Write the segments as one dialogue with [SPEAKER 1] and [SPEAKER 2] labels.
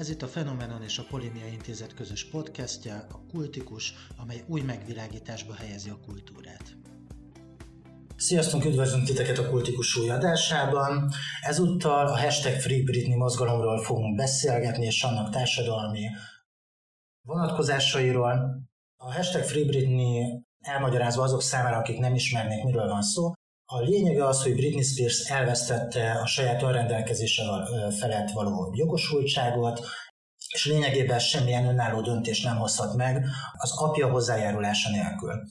[SPEAKER 1] Ez itt a Fenomenon és a Polémia Intézet közös podcastja, a Kultikus, amely új megvilágításba helyezi a kultúrát. Sziasztok, üdvözlünk titeket a Kultikus új adásában. Ezúttal a hashtag Free Britney mozgalomról fogunk beszélgetni, és annak társadalmi vonatkozásairól. A hashtag Free Britney elmagyarázva azok számára, akik nem ismernék, miről van szó. A lényege az, hogy Britney Spears elvesztette a saját önrendelkezése felett való jogosultságot, és lényegében semmilyen önálló döntést nem hozhat meg az apja hozzájárulása nélkül.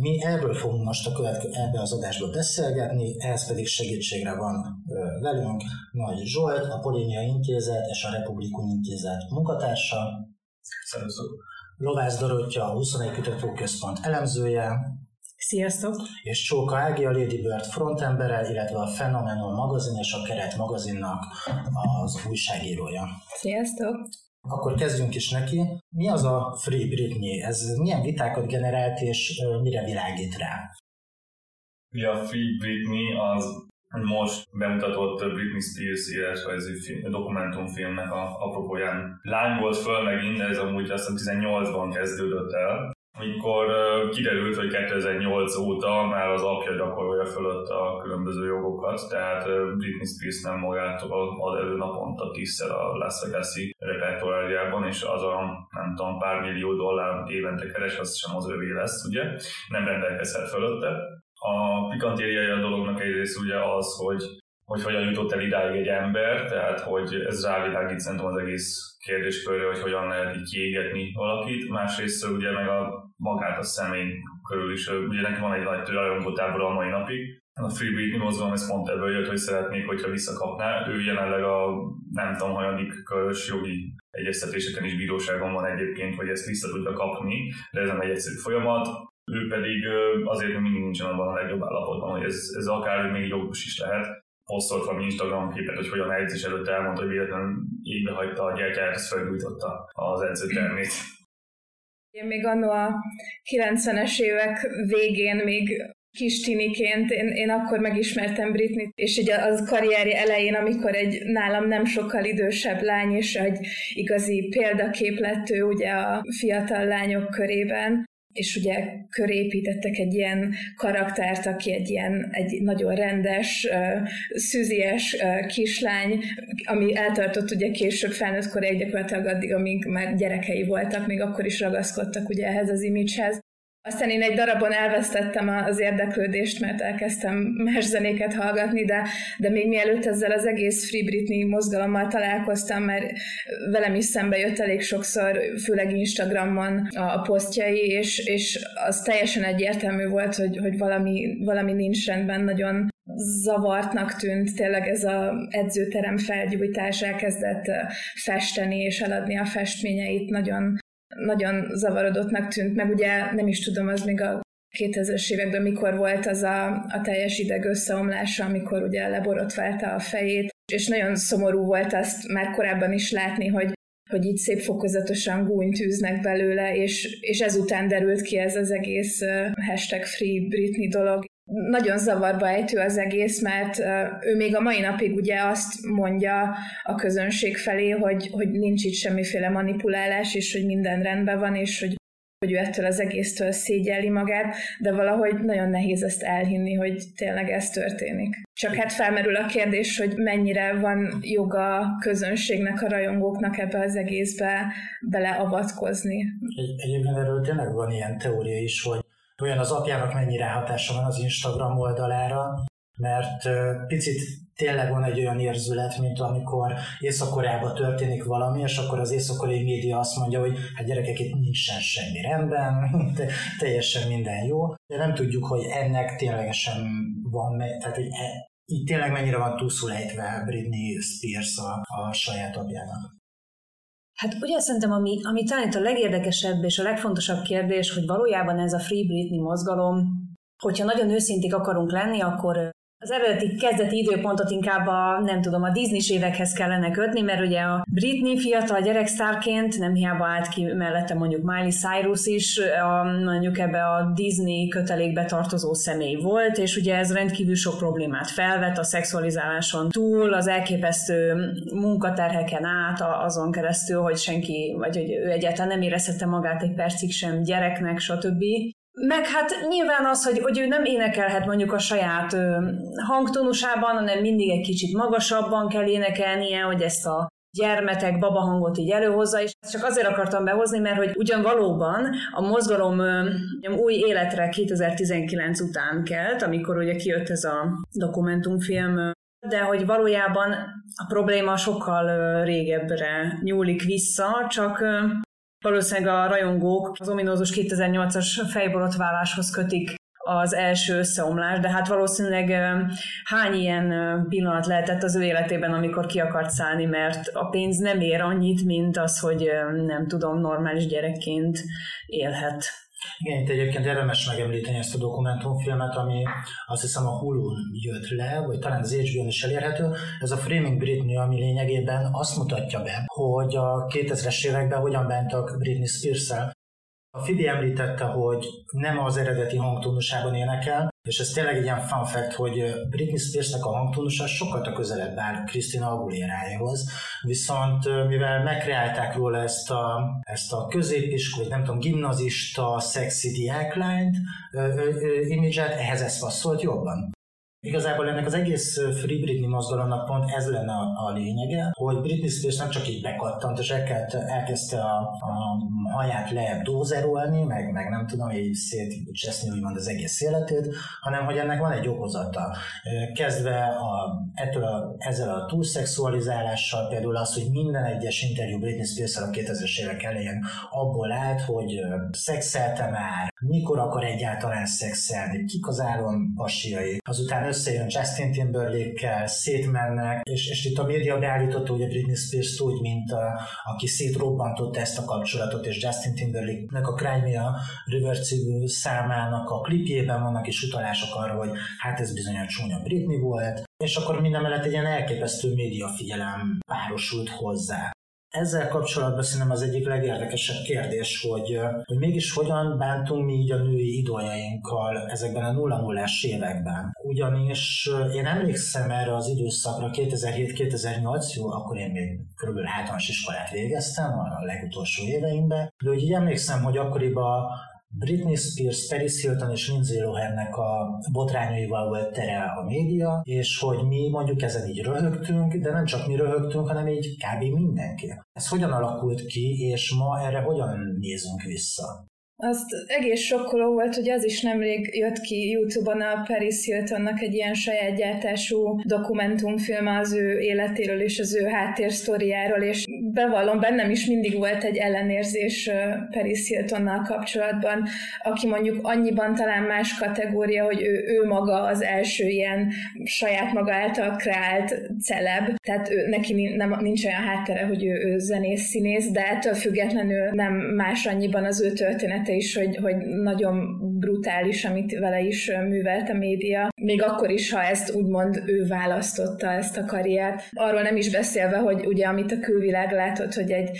[SPEAKER 1] Mi erről fogunk most a következő ebbe az adásba beszélgetni, ehhez pedig segítségre van velünk Nagy Zsolt, a Polénia Intézet és a Republikun Intézet munkatársa.
[SPEAKER 2] Szerusztok!
[SPEAKER 1] Lovász Dorottya, a 21 Kutatóközpont elemzője,
[SPEAKER 3] Sziasztok!
[SPEAKER 1] És Csóka Ági, a Lady Bird frontembere, illetve a Phenomenal magazin és a Keret magazinnak az újságírója.
[SPEAKER 3] Sziasztok!
[SPEAKER 1] Akkor kezdjünk is neki. Mi az a Free Britney? Ez milyen vitákat generált és mire világít rá?
[SPEAKER 2] Mi a Free Britney az most bemutatott Britney Spears életrajzi dokumentumfilmnek a apropóján. Lány volt föl megint, de ez amúgy azt hiszem 18-ban kezdődött el, amikor kiderült, hogy 2008 óta már az apja gyakorolja fölött a különböző jogokat, tehát Britney Spears nem magától ad elő naponta tízszer a Las Vegas-i repertoárjában, és az a nem tudom, pár millió dollár évente keres, az sem az övé lesz, ugye? Nem rendelkezhet fölötte. A pikantériai a dolognak egyrészt ugye az, hogy hogy hogyan jutott el idáig egy ember, tehát hogy ez rávilágít szerintem az egész kérdéskörre, hogy hogyan lehet így kiégetni valakit. Másrészt ugye meg a magát a személy körül is, ugye neki van egy nagy rajongó tábor a mai napig, a Free Britney mozgalom ez pont ebből jött, hogy szeretnék, hogyha visszakapná. Ő jelenleg a nem tudom, hanyadik körös jogi egyeztetéseken is bíróságon van egyébként, hogy ezt vissza tudja kapni, de ez nem egy egyszerű folyamat. Ő pedig azért mindig nincsen abban a legjobb állapotban, hogy ez, ez akár még jogos is lehet posztolt valami Instagram képet, hogy hogyan edzés előtt elmondta, hogy véletlenül így hagyta a gyertyát, és felgyújtotta az edzőtermét.
[SPEAKER 3] Én még annó a 90-es évek végén még kis tiniként, én, én akkor megismertem Britney, és ugye az karrierje elején, amikor egy nálam nem sokkal idősebb lány, és egy igazi példakép lett ő ugye a fiatal lányok körében, és ugye körépítettek egy ilyen karaktert, aki egy ilyen egy nagyon rendes, szűzies kislány, ami eltartott ugye később felnőtt koráig gyakorlatilag addig, amíg már gyerekei voltak, még akkor is ragaszkodtak ugye ehhez az imidzshez. Aztán én egy darabon elvesztettem az érdeklődést, mert elkezdtem más zenéket hallgatni, de, de még mielőtt ezzel az egész Free Britney mozgalommal találkoztam, mert velem is szembe jött elég sokszor, főleg Instagramon a posztjai, és, és az teljesen egyértelmű volt, hogy, hogy valami, valami nincs rendben, nagyon zavartnak tűnt tényleg ez a edzőterem felgyújtás, elkezdett festeni és eladni a festményeit, nagyon nagyon zavarodottnak tűnt, meg ugye nem is tudom, az még a 2000-es években mikor volt az a, a teljes ideg összeomlása, amikor ugye leborotválta a fejét, és nagyon szomorú volt azt már korábban is látni, hogy hogy így szép fokozatosan gúnyt űznek belőle, és, és ezután derült ki ez az egész hashtag Free Britney dolog nagyon zavarba ejtő az egész, mert ő még a mai napig ugye azt mondja a közönség felé, hogy, hogy nincs itt semmiféle manipulálás, és hogy minden rendben van, és hogy hogy ő ettől az egésztől szégyelli magát, de valahogy nagyon nehéz ezt elhinni, hogy tényleg ez történik. Csak hát felmerül a kérdés, hogy mennyire van joga a közönségnek, a rajongóknak ebbe az egészbe beleavatkozni.
[SPEAKER 1] Egy, egyébként erről tényleg van ilyen teória is, hogy olyan az apjának mennyire hatása van az Instagram oldalára, mert picit tényleg van egy olyan érzület, mint amikor észak történik valami, és akkor az észak média azt mondja, hogy hát gyerekek, itt nincsen semmi rendben, teljesen minden jó, de nem tudjuk, hogy ennek ténylegesen van, tehát hogy e, itt tényleg mennyire van túlszulejtve Britney Spears a, a saját apjának.
[SPEAKER 4] Hát ugye szerintem, ami, ami talán itt a legérdekesebb és a legfontosabb kérdés, hogy valójában ez a Free Britney mozgalom, hogyha nagyon őszinték akarunk lenni, akkor az eredeti kezdeti időpontot inkább a, nem tudom, a disney évekhez kellene kötni, mert ugye a Britney fiatal gyereksztárként nem hiába állt ki mellette mondjuk Miley Cyrus is, a, mondjuk ebbe a Disney kötelékbe tartozó személy volt, és ugye ez rendkívül sok problémát felvet a szexualizáláson túl, az elképesztő munkaterheken át, azon keresztül, hogy senki, vagy hogy ő egyáltalán nem érezhette magát egy percig sem gyereknek, stb. Meg hát nyilván az, hogy, hogy ő nem énekelhet mondjuk a saját ö, hangtonusában, hanem mindig egy kicsit magasabban kell énekelnie, hogy ezt a gyermetek babahangot így előhozza, és csak azért akartam behozni, mert hogy ugyan valóban a mozgalom ö, új életre 2019 után kelt, amikor ugye kijött ez a dokumentumfilm, de hogy valójában a probléma sokkal régebbre nyúlik vissza, csak Valószínűleg a rajongók az ominózus 2008-as fejborotváláshoz kötik az első összeomlás, de hát valószínűleg hány ilyen pillanat lehetett az ő életében, amikor ki akart szállni, mert a pénz nem ér annyit, mint az, hogy nem tudom, normális gyerekként élhet.
[SPEAKER 1] Igen, itt egyébként érdemes megemlíteni ezt a dokumentumfilmet, ami azt hiszem a hulu jött le, vagy talán az hbo is elérhető. Ez a Framing Britney, ami lényegében azt mutatja be, hogy a 2000-es években hogyan bántak Britney spears -el. A Fidi említette, hogy nem az eredeti hangtónusában énekel, és ez tényleg egy ilyen fun fact, hogy Britney Spearsnek a hangtónusa sokkal közelebb áll Christina Aguilera-hoz, viszont mivel megkreálták róla ezt a, ezt a középiskolai, nem tudom, gimnazista, szexi diáklányt imidzset, ehhez ez passzolt jobban. Igazából ennek az egész Free Britney mozgalomnak pont ez lenne a, a lényege, hogy Britney Spears nem csak így bekattant, és elkezdte a, a haját lejjebb dózerolni, meg, meg nem tudom, így szétcseszni úgymond az egész életét, hanem hogy ennek van egy okozata. Kezdve a, ettől a, ezzel a túlszexualizálással, például az, hogy minden egyes interjú Britney spears a 2000-es évek elején abból állt, hogy szexelte már, mikor akar egyáltalán szexelni, kik az álom pasiai, azután összejön Justin Timberlake-kel, szétmennek, és, és itt a média beállította ugye Britney Spears úgy, mint a, aki szétrobbantotta ezt a kapcsolatot, és Justin Timberlake-nek a Crimea River című számának a klipjében vannak is utalások arra, hogy hát ez bizony a csúnya Britney volt, és akkor minden mellett egy ilyen elképesztő média figyelem párosult hozzá. Ezzel kapcsolatban szerintem az egyik legérdekesebb kérdés, hogy, hogy mégis hogyan bántunk mi így a női idoljainkkal ezekben a nulla nullás években. Ugyanis én emlékszem erre az időszakra 2007-2008, jó, akkor én még kb. általános iskolát végeztem a legutolsó éveimben, de úgy így emlékszem, hogy akkoriban Britney Spears, Paris Hilton és Lindsay Lohannek a botrányaival volt tere a média, és hogy mi mondjuk ezen így röhögtünk, de nem csak mi röhögtünk, hanem így kb. mindenki. Ez hogyan alakult ki, és ma erre hogyan nézünk vissza?
[SPEAKER 3] Azt egész sokkoló volt, hogy az is nemrég jött ki YouTube-on a Paris Hiltonnak egy ilyen saját gyártású dokumentumfilm az ő életéről és az ő háttérsztoriáról, és bevallom, bennem is mindig volt egy ellenérzés Paris Hiltonnal kapcsolatban, aki mondjuk annyiban talán más kategória, hogy ő, ő maga az első ilyen saját maga által kreált celeb, tehát ő, neki nem, nincs olyan háttere, hogy ő, ő zenész, színész, de ettől függetlenül nem más annyiban az ő története említette is, hogy, hogy nagyon brutális, amit vele is művelt a média, még akkor is, ha ezt úgymond ő választotta ezt a karriert. Arról nem is beszélve, hogy ugye amit a külvilág látott, hogy egy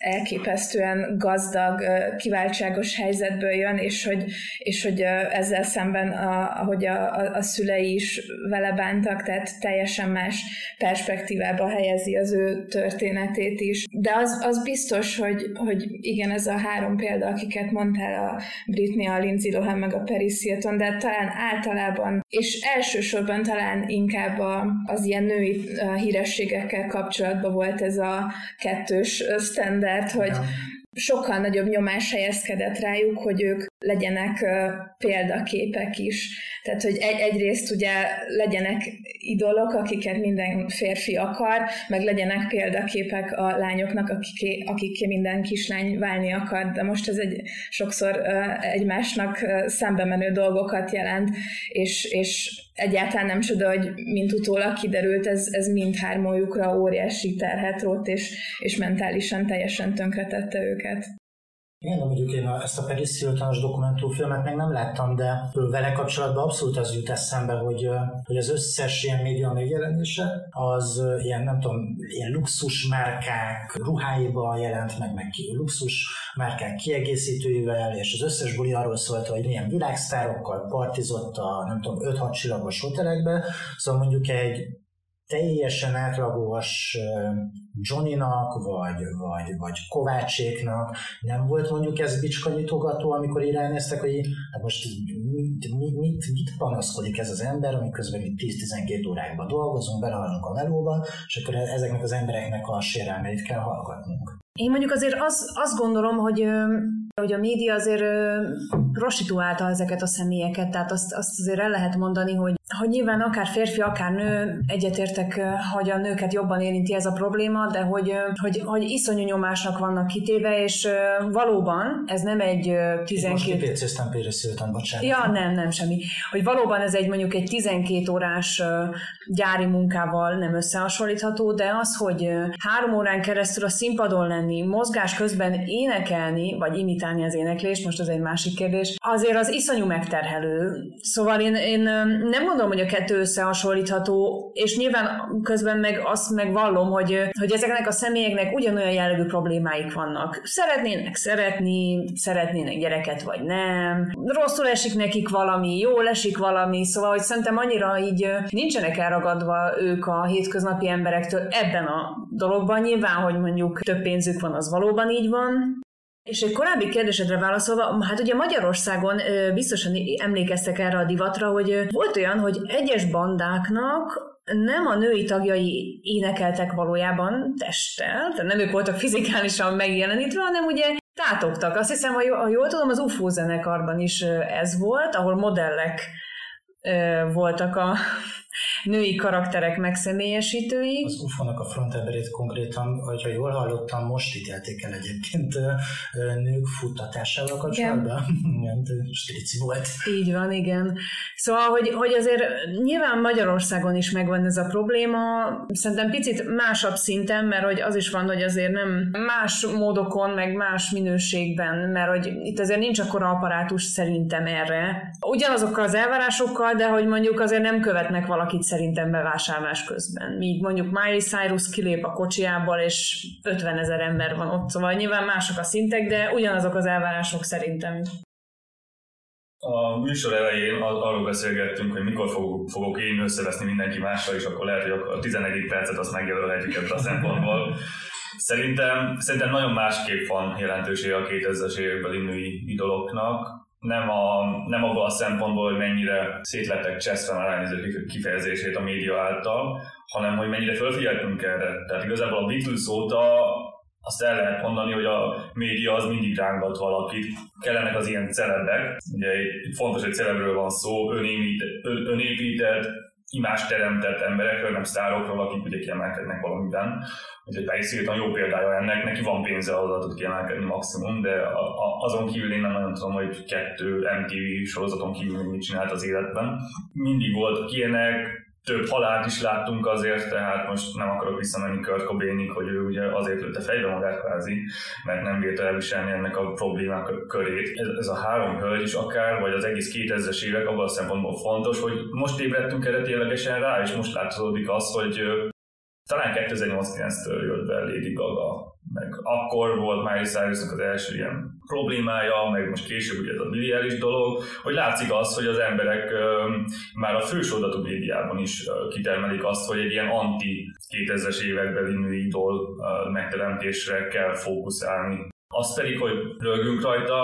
[SPEAKER 3] elképesztően gazdag, kiváltságos helyzetből jön, és hogy, és hogy ezzel szemben, a, ahogy a, a, a szülei is vele bántak, tehát teljesen más perspektívába helyezi az ő történetét is. De az, az biztos, hogy, hogy igen, ez a három példa, akiket mondtál, a Britney, a Lindsay Lohan, meg a Paris Hilton, de talán általában, és elsősorban talán inkább a, az ilyen női hírességekkel kapcsolatban volt ez a kettős standard, mert hogy sokkal nagyobb nyomás helyezkedett rájuk, hogy ők legyenek példaképek is. Tehát, hogy egy, egyrészt ugye legyenek idolok, akiket minden férfi akar, meg legyenek példaképek a lányoknak, akik, akik minden kislány válni akar, de most ez egy sokszor egymásnak szembe menő dolgokat jelent, és, és egyáltalán nem csoda, hogy mint utólag kiderült, ez, ez mindhármójukra óriási terhet rótt, és, és mentálisan teljesen tönkretette őket.
[SPEAKER 1] Igen, de mondjuk én ezt a Paris Hiltonos dokumentumfilmet még nem láttam, de vele kapcsolatban abszolút az jut eszembe, hogy, hogy az összes ilyen média megjelenése az ilyen, nem tudom, ilyen luxus márkák ruháiba jelent meg, meg luxus márkák kiegészítőivel, és az összes buli arról szólt, hogy milyen világsztárokkal partizott a, nem tudom, 5-6 csillagos hotelekbe, szóval mondjuk egy teljesen átlagos Johnnynak, vagy, vagy, vagy Kovácséknak nem volt mondjuk ez bicskanyitogató, amikor így ránéztek, hogy hát most mit, mit, mit, mit panaszkodik ez az ember, amiközben mi 10-12 órákban dolgozunk, belehallunk a melóba, és akkor ezeknek az embereknek a sérelmeit kell hallgatnunk.
[SPEAKER 4] Én mondjuk azért az, azt gondolom, hogy hogy a média azért prostituálta ezeket a személyeket, tehát azt, azt azért el lehet mondani, hogy, hogy nyilván akár férfi, akár nő, egyetértek, hogy a nőket jobban érinti ez a probléma, de hogy, hogy, hogy iszonyú nyomásnak vannak kitéve, és valóban ez nem egy
[SPEAKER 1] 12... Most kipécéztem bocsánat.
[SPEAKER 4] Ja, nem, nem, semmi. Hogy valóban ez egy mondjuk egy 12 órás gyári munkával nem összehasonlítható, de az, hogy három órán keresztül a színpadon lenni, mozgás közben énekelni, vagy imitálni az éneklést, most az egy másik kérdés, azért az iszonyú megterhelő. Szóval én, én nem gondolom, hogy a kettő összehasonlítható, és nyilván közben meg azt megvallom, hogy, hogy ezeknek a személyeknek ugyanolyan jellegű problémáik vannak. Szeretnének szeretni, szeretnének gyereket, vagy nem. Rosszul esik nekik valami, jól esik valami, szóval, hogy szerintem annyira így nincsenek elragadva ők a hétköznapi emberektől ebben a dologban. Nyilván, hogy mondjuk több pénzük van, az valóban így van, és egy korábbi kérdésedre válaszolva, hát ugye Magyarországon biztosan emlékeztek erre a divatra, hogy volt olyan, hogy egyes bandáknak nem a női tagjai énekeltek valójában testtel, tehát nem ők voltak fizikálisan megjelenítve, hanem ugye tátogtak. Azt hiszem, ha jól tudom, az UFO zenekarban is ez volt, ahol modellek voltak a női karakterek megszemélyesítői.
[SPEAKER 1] Az UFO-nak a frontemberét konkrétan, hogyha jól hallottam, most ítélték el egyébként nők futtatásával kapcsolatban. Igen, strici volt.
[SPEAKER 4] Így van, igen. Szóval, hogy, hogy azért nyilván Magyarországon is megvan ez a probléma, szerintem picit másabb szinten, mert hogy az is van, hogy azért nem más módokon, meg más minőségben, mert hogy itt azért nincs akkora apparátus szerintem erre. Ugyanazokkal az elvárásokkal, de hogy mondjuk azért nem követnek valakit szerintem bevásárlás közben. Míg mondjuk Miley Cyrus kilép a kocsiából, és 50 ezer ember van ott, szóval nyilván mások a szintek, de ugyanazok az elvárások szerintem.
[SPEAKER 2] A műsor elején arról beszélgettünk, hogy mikor fogok, fogok én összeveszni mindenki mással, és akkor lehet, hogy a 11. percet azt megjelölhetjük ebből a szempontból. Szerintem, szerintem nagyon másképp van jelentősége a 2000-es évekbeli női idoloknak nem, a, nem abban a szempontból, hogy mennyire szétlettek cseszve a ránéző kifejezését a média által, hanem hogy mennyire felfigyeltünk erre. Tehát igazából a Beatles óta azt el lehet mondani, hogy a média az mindig rángat valakit. Kellenek az ilyen celebek, ugye fontos, hogy celebről van szó, önépített, imást teremtett emberekről, nem sztárokról, akik ugye kiemelkednek valamiben. Úgyhogy Paris Hilton jó példája ennek, neki van pénze az tud kiemelkedni maximum, de a, a, azon kívül én nem nagyon tudom, hogy kettő MTV sorozaton kívül mit csinált az életben. Mindig volt ilyenek, több halált is láttunk azért, tehát most nem akarok visszamenni Kurt Cobainig, hogy ő ugye azért lőtte fejbe magát kvázi, mert nem bírta elviselni ennek a problémák körét. Ez, ez a három hölgy is akár, vagy az egész 2000-es évek abban a szempontból fontos, hogy most ébredtünk erre ténylegesen rá, és most látszódik az, hogy talán 2008-9-től jött be Lady Gaga, meg akkor volt Miley cyrus az első ilyen problémája, meg most később ugye ez a Billie dolog, hogy látszik az, hogy az emberek már a fősordatú médiában is kitermelik azt, hogy egy ilyen anti 2000-es évekbeli női idol megteremtésre kell fókuszálni. Az pedig, hogy rögünk rajta,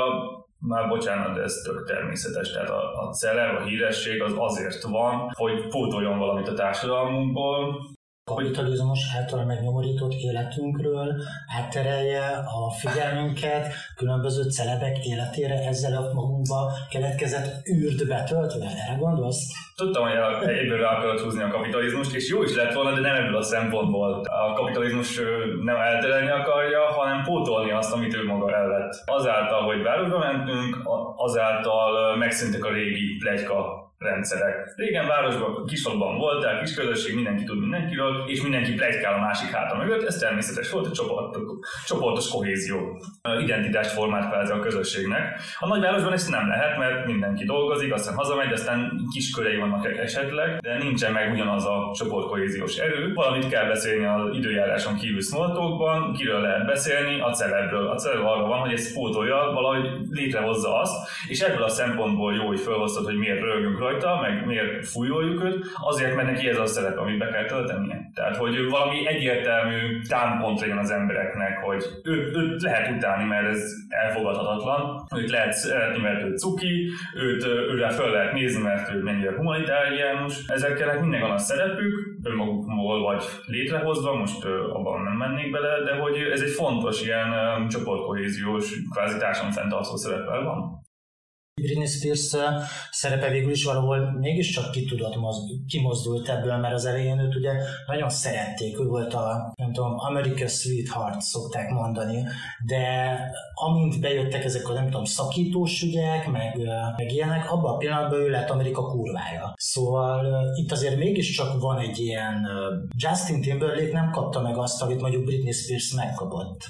[SPEAKER 2] már bocsánat, de ez tök természetes. Tehát a, a celeb, a híresség az azért van, hogy pótoljon valamit a társadalmunkból,
[SPEAKER 1] kapitalizmus által megnyomorított életünkről átterelje a figyelmünket különböző celebek életére ezzel a magunkba keletkezett űrt betöltve. Erre gondolsz?
[SPEAKER 2] Tudtam, hogy egyből rá akarod húzni a kapitalizmust, és jó is lett volna, de nem ebből a szempontból. A kapitalizmus nem elterelni akarja, hanem pótolni azt, amit ő maga elvett. Azáltal, hogy városba mentünk, azáltal megszűntek a régi plegyka rendszerek. Régen városban, kisfaluban voltál, kis közösség, mindenki tud mindenkiről, és mindenki plegykál a másik háta mögött, ez természetes volt, a csoport, csoportos kohézió, identitást formált fel a közösségnek. A nagyvárosban ezt nem lehet, mert mindenki dolgozik, aztán hazamegy, aztán kis körei vannak esetleg, de nincsen meg ugyanaz a csoportkohéziós erő. Valamit kell beszélni az időjáráson kívül smoltókban, kiről lehet beszélni, a celebről. A celeb arra van, hogy ez pótolja, valahogy létrehozza azt, és ebből a szempontból jó, hogy felhoztad, hogy miért rögünk rajta, meg miért fújoljuk őt, azért, mert neki ez a szerep, amit be kell töltenie. Tehát, hogy valami egyértelmű támpont legyen az embereknek, hogy őt, őt lehet utálni, mert ez elfogadhatatlan, őt lehet szeretni, mert ő cuki, őt, őre fel lehet nézni, mert ő mennyire humanitáriánus. Ezeknek minden van a szerepük, önmagukból vagy létrehozva, most abban nem mennék bele, de hogy ez egy fontos ilyen csoportkohéziós, kvázi társadalom fenntartó szerepel van.
[SPEAKER 1] Britney Spears szerepe végül is valahol mégiscsak ki tudott moz, kimozdult ebből, mert az elején őt ugye nagyon szerették, ő volt a, nem tudom, America Sweetheart szokták mondani, de amint bejöttek ezek a, nem tudom, szakítós ügyek, meg, meg ilyenek, abban a pillanatban ő lett Amerika kurvája. Szóval itt azért mégiscsak van egy ilyen, Justin Timberlake nem kapta meg azt, amit mondjuk Britney Spears megkapott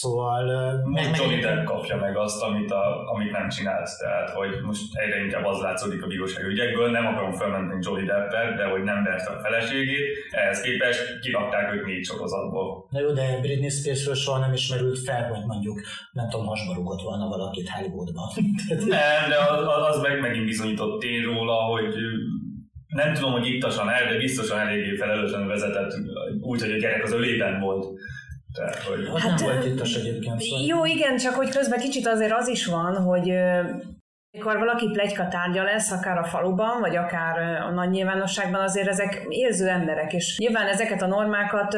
[SPEAKER 1] Szóval...
[SPEAKER 2] Meg, meg Johnny Depp kapja meg azt, amit, a, amit nem csinált. Tehát, hogy most egyre inkább az látszódik a bíróság ügyekből, nem akarom felmenteni Johnny Deppet, de hogy nem verte a feleségét, ehhez képest kirakták őt négy sorozatból.
[SPEAKER 1] Na jó, de Britney Spearsről soha nem ismerült fel, hogy mondjuk, nem tudom, hasba rúgott volna valakit Hollywoodban.
[SPEAKER 2] nem, de az, az meg megint bizonyított tény róla, hogy nem tudom, hogy ittasan el, de biztosan eléggé felelőtlenül vezetett, úgyhogy a gyerek az ölében volt.
[SPEAKER 1] Tehát, hogy hát, nem volt ittas egyébként. Szóval.
[SPEAKER 4] Jó, igen, csak hogy közben kicsit azért az is van, hogy amikor valaki plegyka tárgya lesz, akár a faluban, vagy akár a nagy nyilvánosságban, azért ezek érző emberek, és nyilván ezeket a normákat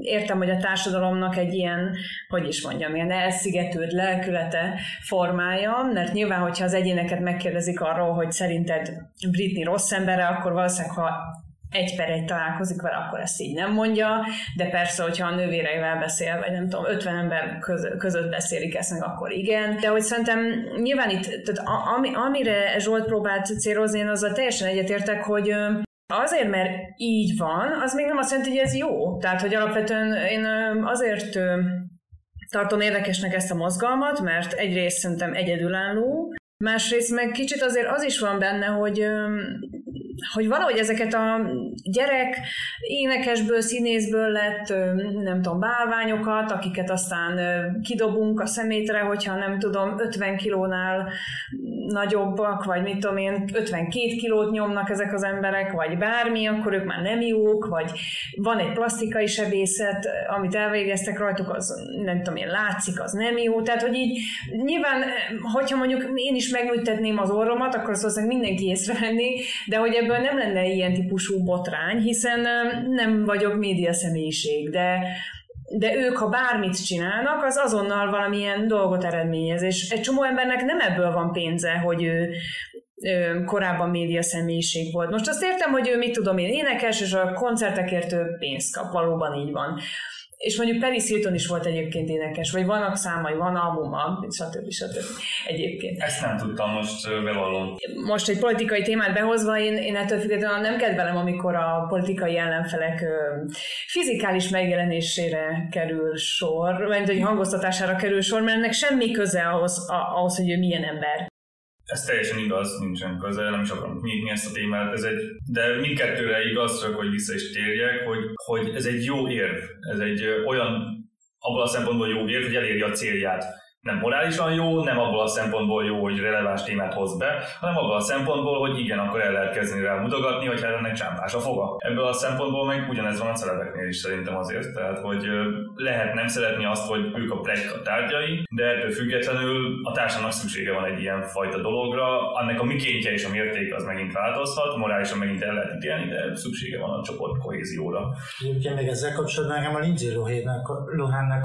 [SPEAKER 4] értem, hogy a társadalomnak egy ilyen, hogy is mondjam, ilyen elszigetült lelkülete formája, mert nyilván, hogyha az egyéneket megkérdezik arról, hogy szerinted Britney rossz embere, akkor valószínűleg, ha egy per egy találkozik vele, akkor ezt így nem mondja, de persze, hogyha a nővéreivel beszél, vagy nem tudom, 50 ember között beszélik ezt meg, akkor igen. De hogy szerintem nyilván itt, tehát ami, amire Zsolt próbált célozni, én azzal teljesen egyetértek, hogy Azért, mert így van, az még nem azt jelenti, hogy ez jó. Tehát, hogy alapvetően én azért tartom érdekesnek ezt a mozgalmat, mert egyrészt szerintem egyedülálló, másrészt meg kicsit azért az is van benne, hogy hogy valahogy ezeket a gyerek énekesből, színészből lett, nem tudom, bálványokat, akiket aztán kidobunk a szemétre, hogyha nem tudom, 50 kilónál nagyobbak, vagy mit tudom én, 52 kilót nyomnak ezek az emberek, vagy bármi, akkor ők már nem jók, vagy van egy plastikai sebészet, amit elvégeztek rajtuk, az nem tudom én, látszik, az nem jó. Tehát, hogy így nyilván, hogyha mondjuk én is megműtetném az orromat, akkor azt mindenki észrevenni, de hogy ebből nem lenne ilyen típusú botrány, hiszen nem vagyok média személyiség, de de ők, ha bármit csinálnak, az azonnal valamilyen dolgot eredményez, és egy csomó embernek nem ebből van pénze, hogy ő, korábban média személyiség volt. Most azt értem, hogy ő mit tudom én énekes, és a koncertekért ő pénzt kap, valóban így van és mondjuk Paris Hilton is volt egyébként énekes, vagy vannak számai, van albuma, stb. stb. egyébként.
[SPEAKER 2] Ezt nem tudtam, most bevallom.
[SPEAKER 4] Most egy politikai témát behozva, én, én ettől függetlenül nem kedvelem, amikor a politikai ellenfelek fizikális megjelenésére kerül sor, vagy hogy hangoztatására kerül sor, mert ennek semmi köze ahhoz, ahhoz hogy ő milyen ember
[SPEAKER 2] ez teljesen igaz, nincsen közel, nem is akarom nyitni ezt a témát, ez egy, de mindkettőre igaz, csak hogy vissza is térjek, hogy, hogy ez egy jó érv, ez egy olyan, abban a szempontból jó érv, hogy eléri a célját nem morálisan jó, nem abból a szempontból jó, hogy releváns témát hoz be, hanem abból a szempontból, hogy igen, akkor el lehet kezdeni rá mutogatni, hogy hát ennek csámpás a foga. Ebből a szempontból meg ugyanez van a celebeknél is szerintem azért, tehát hogy lehet nem szeretni azt, hogy ők a plegyka tárgyai, de ettől függetlenül a társadalomnak szüksége van egy ilyen fajta dologra, annak a mikéntje és a mérték az megint változhat, morálisan megint el lehet ítélni, de szüksége van a csoport kohézióra.
[SPEAKER 1] Egyébként még ezzel kapcsolatban nekem a Lindsay Lohannek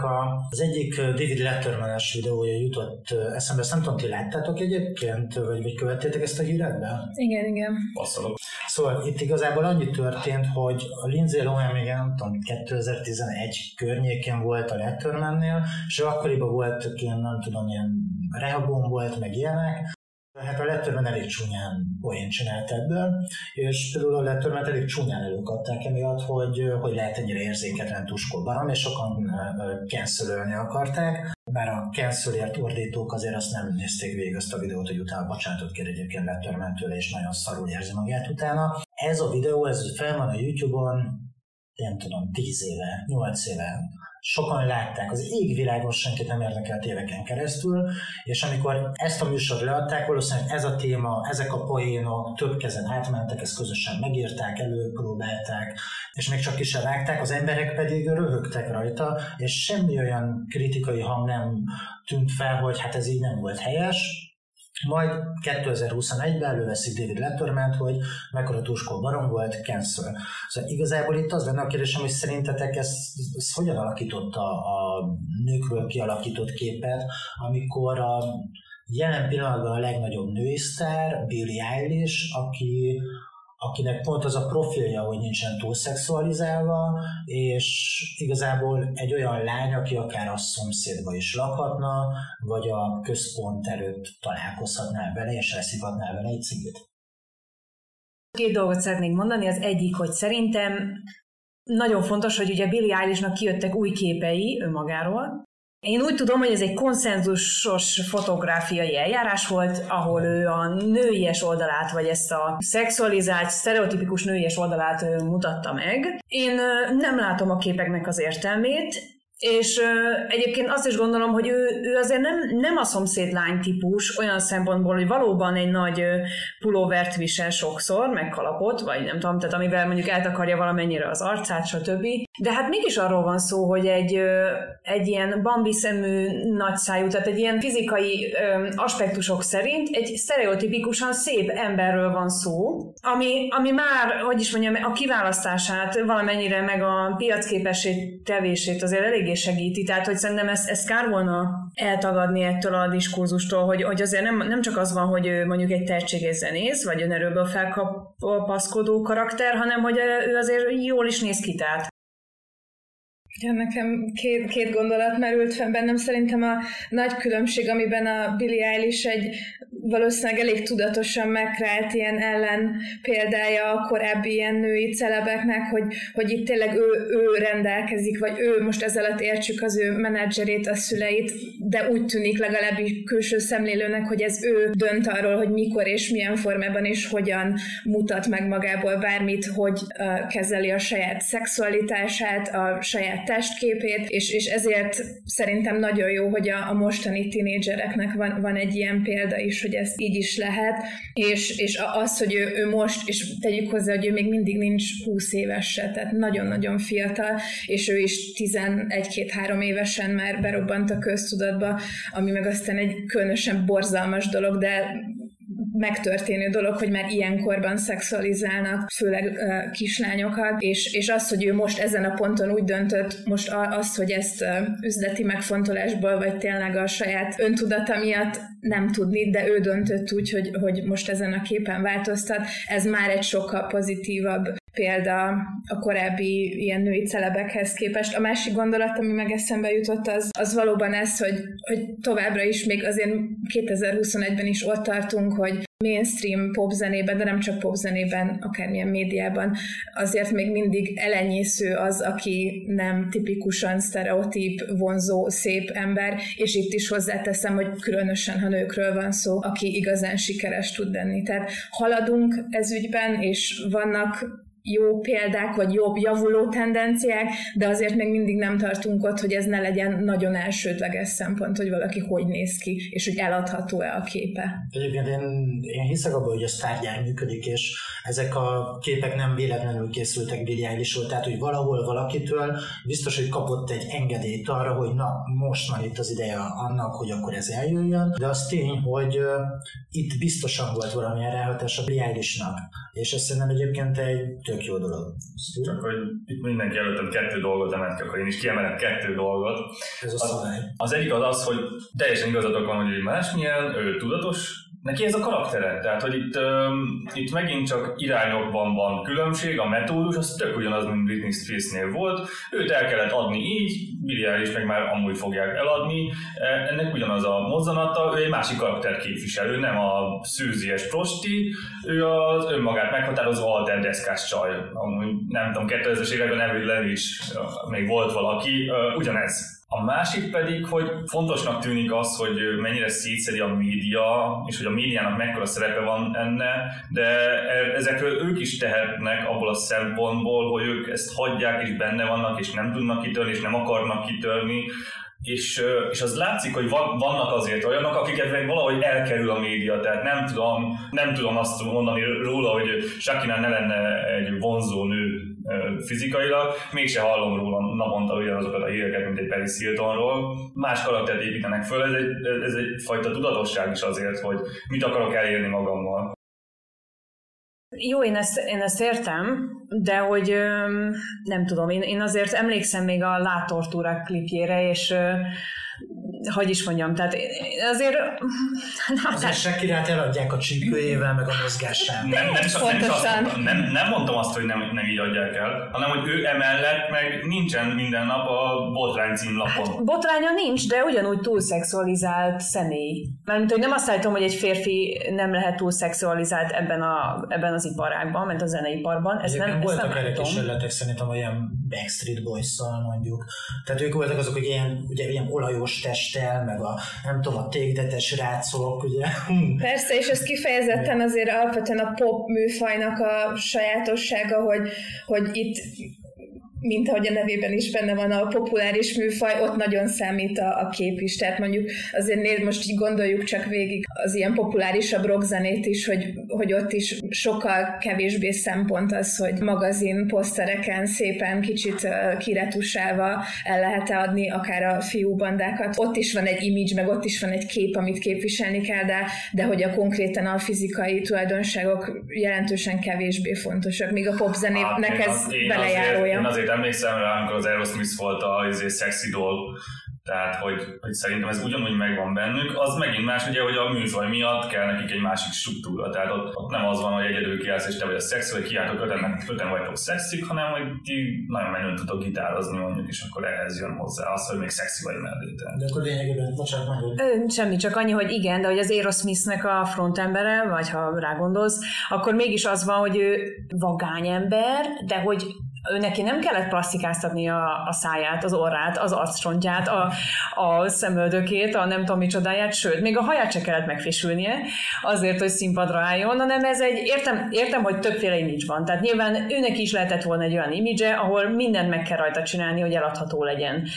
[SPEAKER 1] az egyik David Letterman-es videója jutott eszembe. Ezt nem tudom, ti láttátok egyébként, vagy, vagy követtétek ezt a híret be?
[SPEAKER 3] Igen, igen.
[SPEAKER 2] Passzolok.
[SPEAKER 1] Szóval itt igazából annyi történt, hogy a Lindsay Lohan még nem tudom, 2011 környékén volt a Lettermannél, és akkoriban volt ilyen, nem tudom, ilyen rehabon volt, meg ilyenek, Hát a Letterman elég csúnyán poén csinált ebből, és például a Letterman elég csúnyán előkapták emiatt, hogy, hogy lehet ennyire érzéketlen tuskol barom, és sokan cancelölni akarták. Bár a cancelért ordítók azért azt nem nézték végig azt a videót, hogy utána bocsánatot kér egyébként Lettermantől, és nagyon szarul érzi magát utána. Ez a videó, ez fel van a YouTube-on, nem tudom, 10 éve, 8 éve, sokan látták, az égvilágon senkit nem érdekelt éveken keresztül, és amikor ezt a műsort leadták, valószínűleg ez a téma, ezek a poénok több kezen átmentek, ezt közösen megírták, előpróbálták, és még csak ki vágták, az emberek pedig röhögtek rajta, és semmi olyan kritikai hang nem tűnt fel, hogy hát ez így nem volt helyes, majd 2021-ben előveszik David Letterman, hogy mekkora tuskó barom volt, cancel. Szóval igazából itt az lenne a kérdésem, hogy szerintetek ez, ez hogyan alakította a nőkről kialakított képet, amikor a jelen pillanatban a legnagyobb női sztár, Billie Eilish, aki akinek pont az a profilja, hogy nincsen túl szexualizálva, és igazából egy olyan lány, aki akár a szomszédba is lakhatna, vagy a központ előtt találkozhatnál vele, és elszívhatnál vele egy cigit.
[SPEAKER 4] Két dolgot szeretnék mondani. Az egyik, hogy szerintem nagyon fontos, hogy ugye Billy Eilishnak kijöttek új képei önmagáról, én úgy tudom, hogy ez egy konszenzusos fotográfiai eljárás volt, ahol ő a nőies oldalát, vagy ezt a szexualizált, sztereotipikus nőies oldalát mutatta meg. Én nem látom a képeknek az értelmét, és egyébként azt is gondolom, hogy ő, ő azért nem, nem a szomszédlány típus olyan szempontból, hogy valóban egy nagy pulóvert visel sokszor, meg kalapot, vagy nem tudom, tehát amivel mondjuk eltakarja valamennyire az arcát, stb. De hát mégis arról van szó, hogy egy, egy ilyen bambi szemű nagyszájú, tehát egy ilyen fizikai aspektusok szerint egy sztereotipikusan szép emberről van szó, ami, ami már, hogy is mondjam, a kiválasztását valamennyire meg a piacképessé tevését azért elég eléggé segíti, tehát hogy szerintem ezt, ezt kár volna eltagadni ettől a diskurzustól, hogy, hogy azért nem, nem csak az van, hogy ő mondjuk egy tehetséges zenész, vagy önerőből felkapaszkodó karakter, hanem hogy ő azért jól is néz ki, tehát
[SPEAKER 3] Ja, nekem két, két gondolat merült fel bennem. Szerintem a nagy különbség, amiben a Billie Eilish egy valószínűleg elég tudatosan megkrált ilyen ellen példája a korábbi ilyen női celebeknek, hogy, hogy itt tényleg ő, ő rendelkezik, vagy ő most ezzel alatt értsük az ő menedzserét, a szüleit, de úgy tűnik legalábbis külső szemlélőnek, hogy ez ő dönt arról, hogy mikor és milyen formában és hogyan mutat meg magából bármit, hogy uh, kezeli a saját szexualitását, a saját testképét, és, és ezért szerintem nagyon jó, hogy a, a mostani tinédzsereknek van, van egy ilyen példa is, hogy ez így is lehet, és, és az, hogy ő, ő most, és tegyük hozzá, hogy ő még mindig nincs 20 éves se, tehát nagyon-nagyon fiatal, és ő is 11-2-3 évesen már berobbant a köztudatba, ami meg aztán egy különösen borzalmas dolog, de megtörténő dolog, hogy már ilyenkorban szexualizálnak, főleg uh, kislányokat, és, és az, hogy ő most ezen a ponton úgy döntött, most az, hogy ezt uh, üzleti megfontolásból, vagy tényleg a saját öntudata miatt nem tudni, de ő döntött úgy, hogy, hogy most ezen a képen változtat, ez már egy sokkal pozitívabb példa a korábbi ilyen női celebekhez képest. A másik gondolat, ami meg eszembe jutott, az, az valóban ez, hogy, hogy továbbra is még azért 2021-ben is ott tartunk, hogy mainstream popzenében, de nem csak popzenében, akármilyen médiában, azért még mindig elenyésző az, aki nem tipikusan sztereotíp, vonzó, szép ember, és itt is hozzáteszem, hogy különösen, ha nőkről van szó, aki igazán sikeres tud lenni. Tehát haladunk ez ügyben, és vannak jó példák, vagy jobb javuló tendenciák, de azért még mindig nem tartunk ott, hogy ez ne legyen nagyon elsődleges szempont, hogy valaki hogy néz ki, és hogy eladható-e a képe.
[SPEAKER 1] Egyébként én, én hiszek abban, hogy a sztárgyár működik, és ezek a képek nem véletlenül készültek Billie eilish tehát hogy valahol valakitől biztos, hogy kapott egy engedélyt arra, hogy na, most van itt az ideje annak, hogy akkor ez eljöjjön, de az tény, hogy uh, itt biztosan volt valamilyen ráhatás a Billie és ez szerintem egyébként egy tök jó dolog.
[SPEAKER 2] Csak hogy itt mindenki előttem kettő dolgot emelt akkor én is kiemelek kettő dolgot.
[SPEAKER 1] Ez a
[SPEAKER 2] az, az egyik az az, hogy teljesen igazatok van, hogy másmilyen, ő tudatos neki ez a karaktere. Tehát, hogy itt, um, itt megint csak irányokban van különbség, a metódus az tök ugyanaz, mint Britney Spearsnél volt. Őt el kellett adni így, Billie is meg már amúgy fogják eladni. E, ennek ugyanaz a mozzanata, ő egy másik karakter képviselő, nem a szűzies prosti, ő az önmagát meghatározó alter deszkás csaj. Amúgy nem tudom, 2000-es években elvileg is még volt valaki, ugyanez a másik pedig, hogy fontosnak tűnik az, hogy mennyire szétszedi a média, és hogy a médiának mekkora szerepe van enne, de ezekről ők is tehetnek abból a szempontból, hogy ők ezt hagyják, és benne vannak, és nem tudnak kitörni, és nem akarnak kitörni, és, és az látszik, hogy vannak azért olyanok, akiket valahogy elkerül a média, tehát nem tudom, nem tudom azt mondani róla, hogy Shakina ne lenne egy vonzó nő fizikailag, mégse hallom róla naponta ugyanazokat a híreket, mint egy Paris Hiltonról. Más karaktert építenek föl, ez egy, ez egy fajta tudatosság is azért, hogy mit akarok elérni magammal.
[SPEAKER 4] Jó, én ezt, én ezt értem, de hogy nem tudom, én, én azért emlékszem még a Látortúrák klipjére, és hogy is mondjam, tehát azért...
[SPEAKER 1] Hát, azért Sekirát eladják a csípőjével, meg a mozgásával.
[SPEAKER 2] Nem, nem, nem, nem, nem, nem, mondtam azt, hogy nem, nem így adják el, hanem hogy ő emellett meg nincsen minden nap a botrány címlapon. Hát,
[SPEAKER 4] botránya nincs, de ugyanúgy túlszexualizált személy. Mármint, hogy nem azt állítom, hogy egy férfi nem lehet túlszexualizált ebben, a, ebben az iparágban, mert a zeneiparban. Ez nem,
[SPEAKER 1] voltak
[SPEAKER 4] ezt nem
[SPEAKER 1] erre kísérletek szerintem olyan Backstreet boys mondjuk. Tehát ők voltak azok, hogy ilyen, ugye, ilyen olajos testtel, meg a nem tudom, a tégdetes rácolok, ugye.
[SPEAKER 3] Persze, és ez kifejezetten azért alapvetően a pop műfajnak a sajátossága, hogy, hogy itt mint ahogy a nevében is benne van a populáris műfaj, ott nagyon számít a, a kép is. Tehát mondjuk azért most így gondoljuk csak végig az ilyen populárisabb rockzenét is, hogy, hogy ott is sokkal kevésbé szempont az, hogy magazin posztereken szépen kicsit kiretusálva el lehet adni akár a fiúbandákat. Ott is van egy image, meg ott is van egy kép, amit képviselni kell, de, de hogy a konkrétan a fizikai tulajdonságok jelentősen kevésbé fontosak, míg a popzenének hát, ez belejárója. Azért,
[SPEAKER 2] én azért emlékszem rá, amikor az Aerosmith volt a izé, Sexy Doll, tehát, hogy, hogy szerintem ez ugyanúgy megvan bennük. Az megint más, ugye, hogy a műfaj miatt kell nekik egy másik struktúra. Tehát ott, ott nem az van, hogy egyedül kiállsz, és te vagy a szexi, vagy kiálltok öten, öten vagytok szexik, hanem hogy ti nagyon menően tudtok gitározni mondjuk, és akkor ehhez jön hozzá az, hogy még szexi vagy mellé.
[SPEAKER 1] De akkor lényegében, bocsánat,
[SPEAKER 4] meg Semmi, csak annyi, hogy igen, de hogy az Aerosmithnek a frontembere, vagy ha rágondolsz, akkor mégis az van, hogy ő vagány ember, de hogy ő neki nem kellett plastikáztatni a, a száját, az orrát, az arccsontját, a, a szemöldökét, a nem tudom micsodáját, sőt, még a haját se kellett megfésülnie azért, hogy színpadra álljon, hanem ez egy, értem, értem, hogy többféle image van, tehát nyilván őnek is lehetett volna egy olyan image ahol mindent meg kell rajta csinálni, hogy eladható legyen.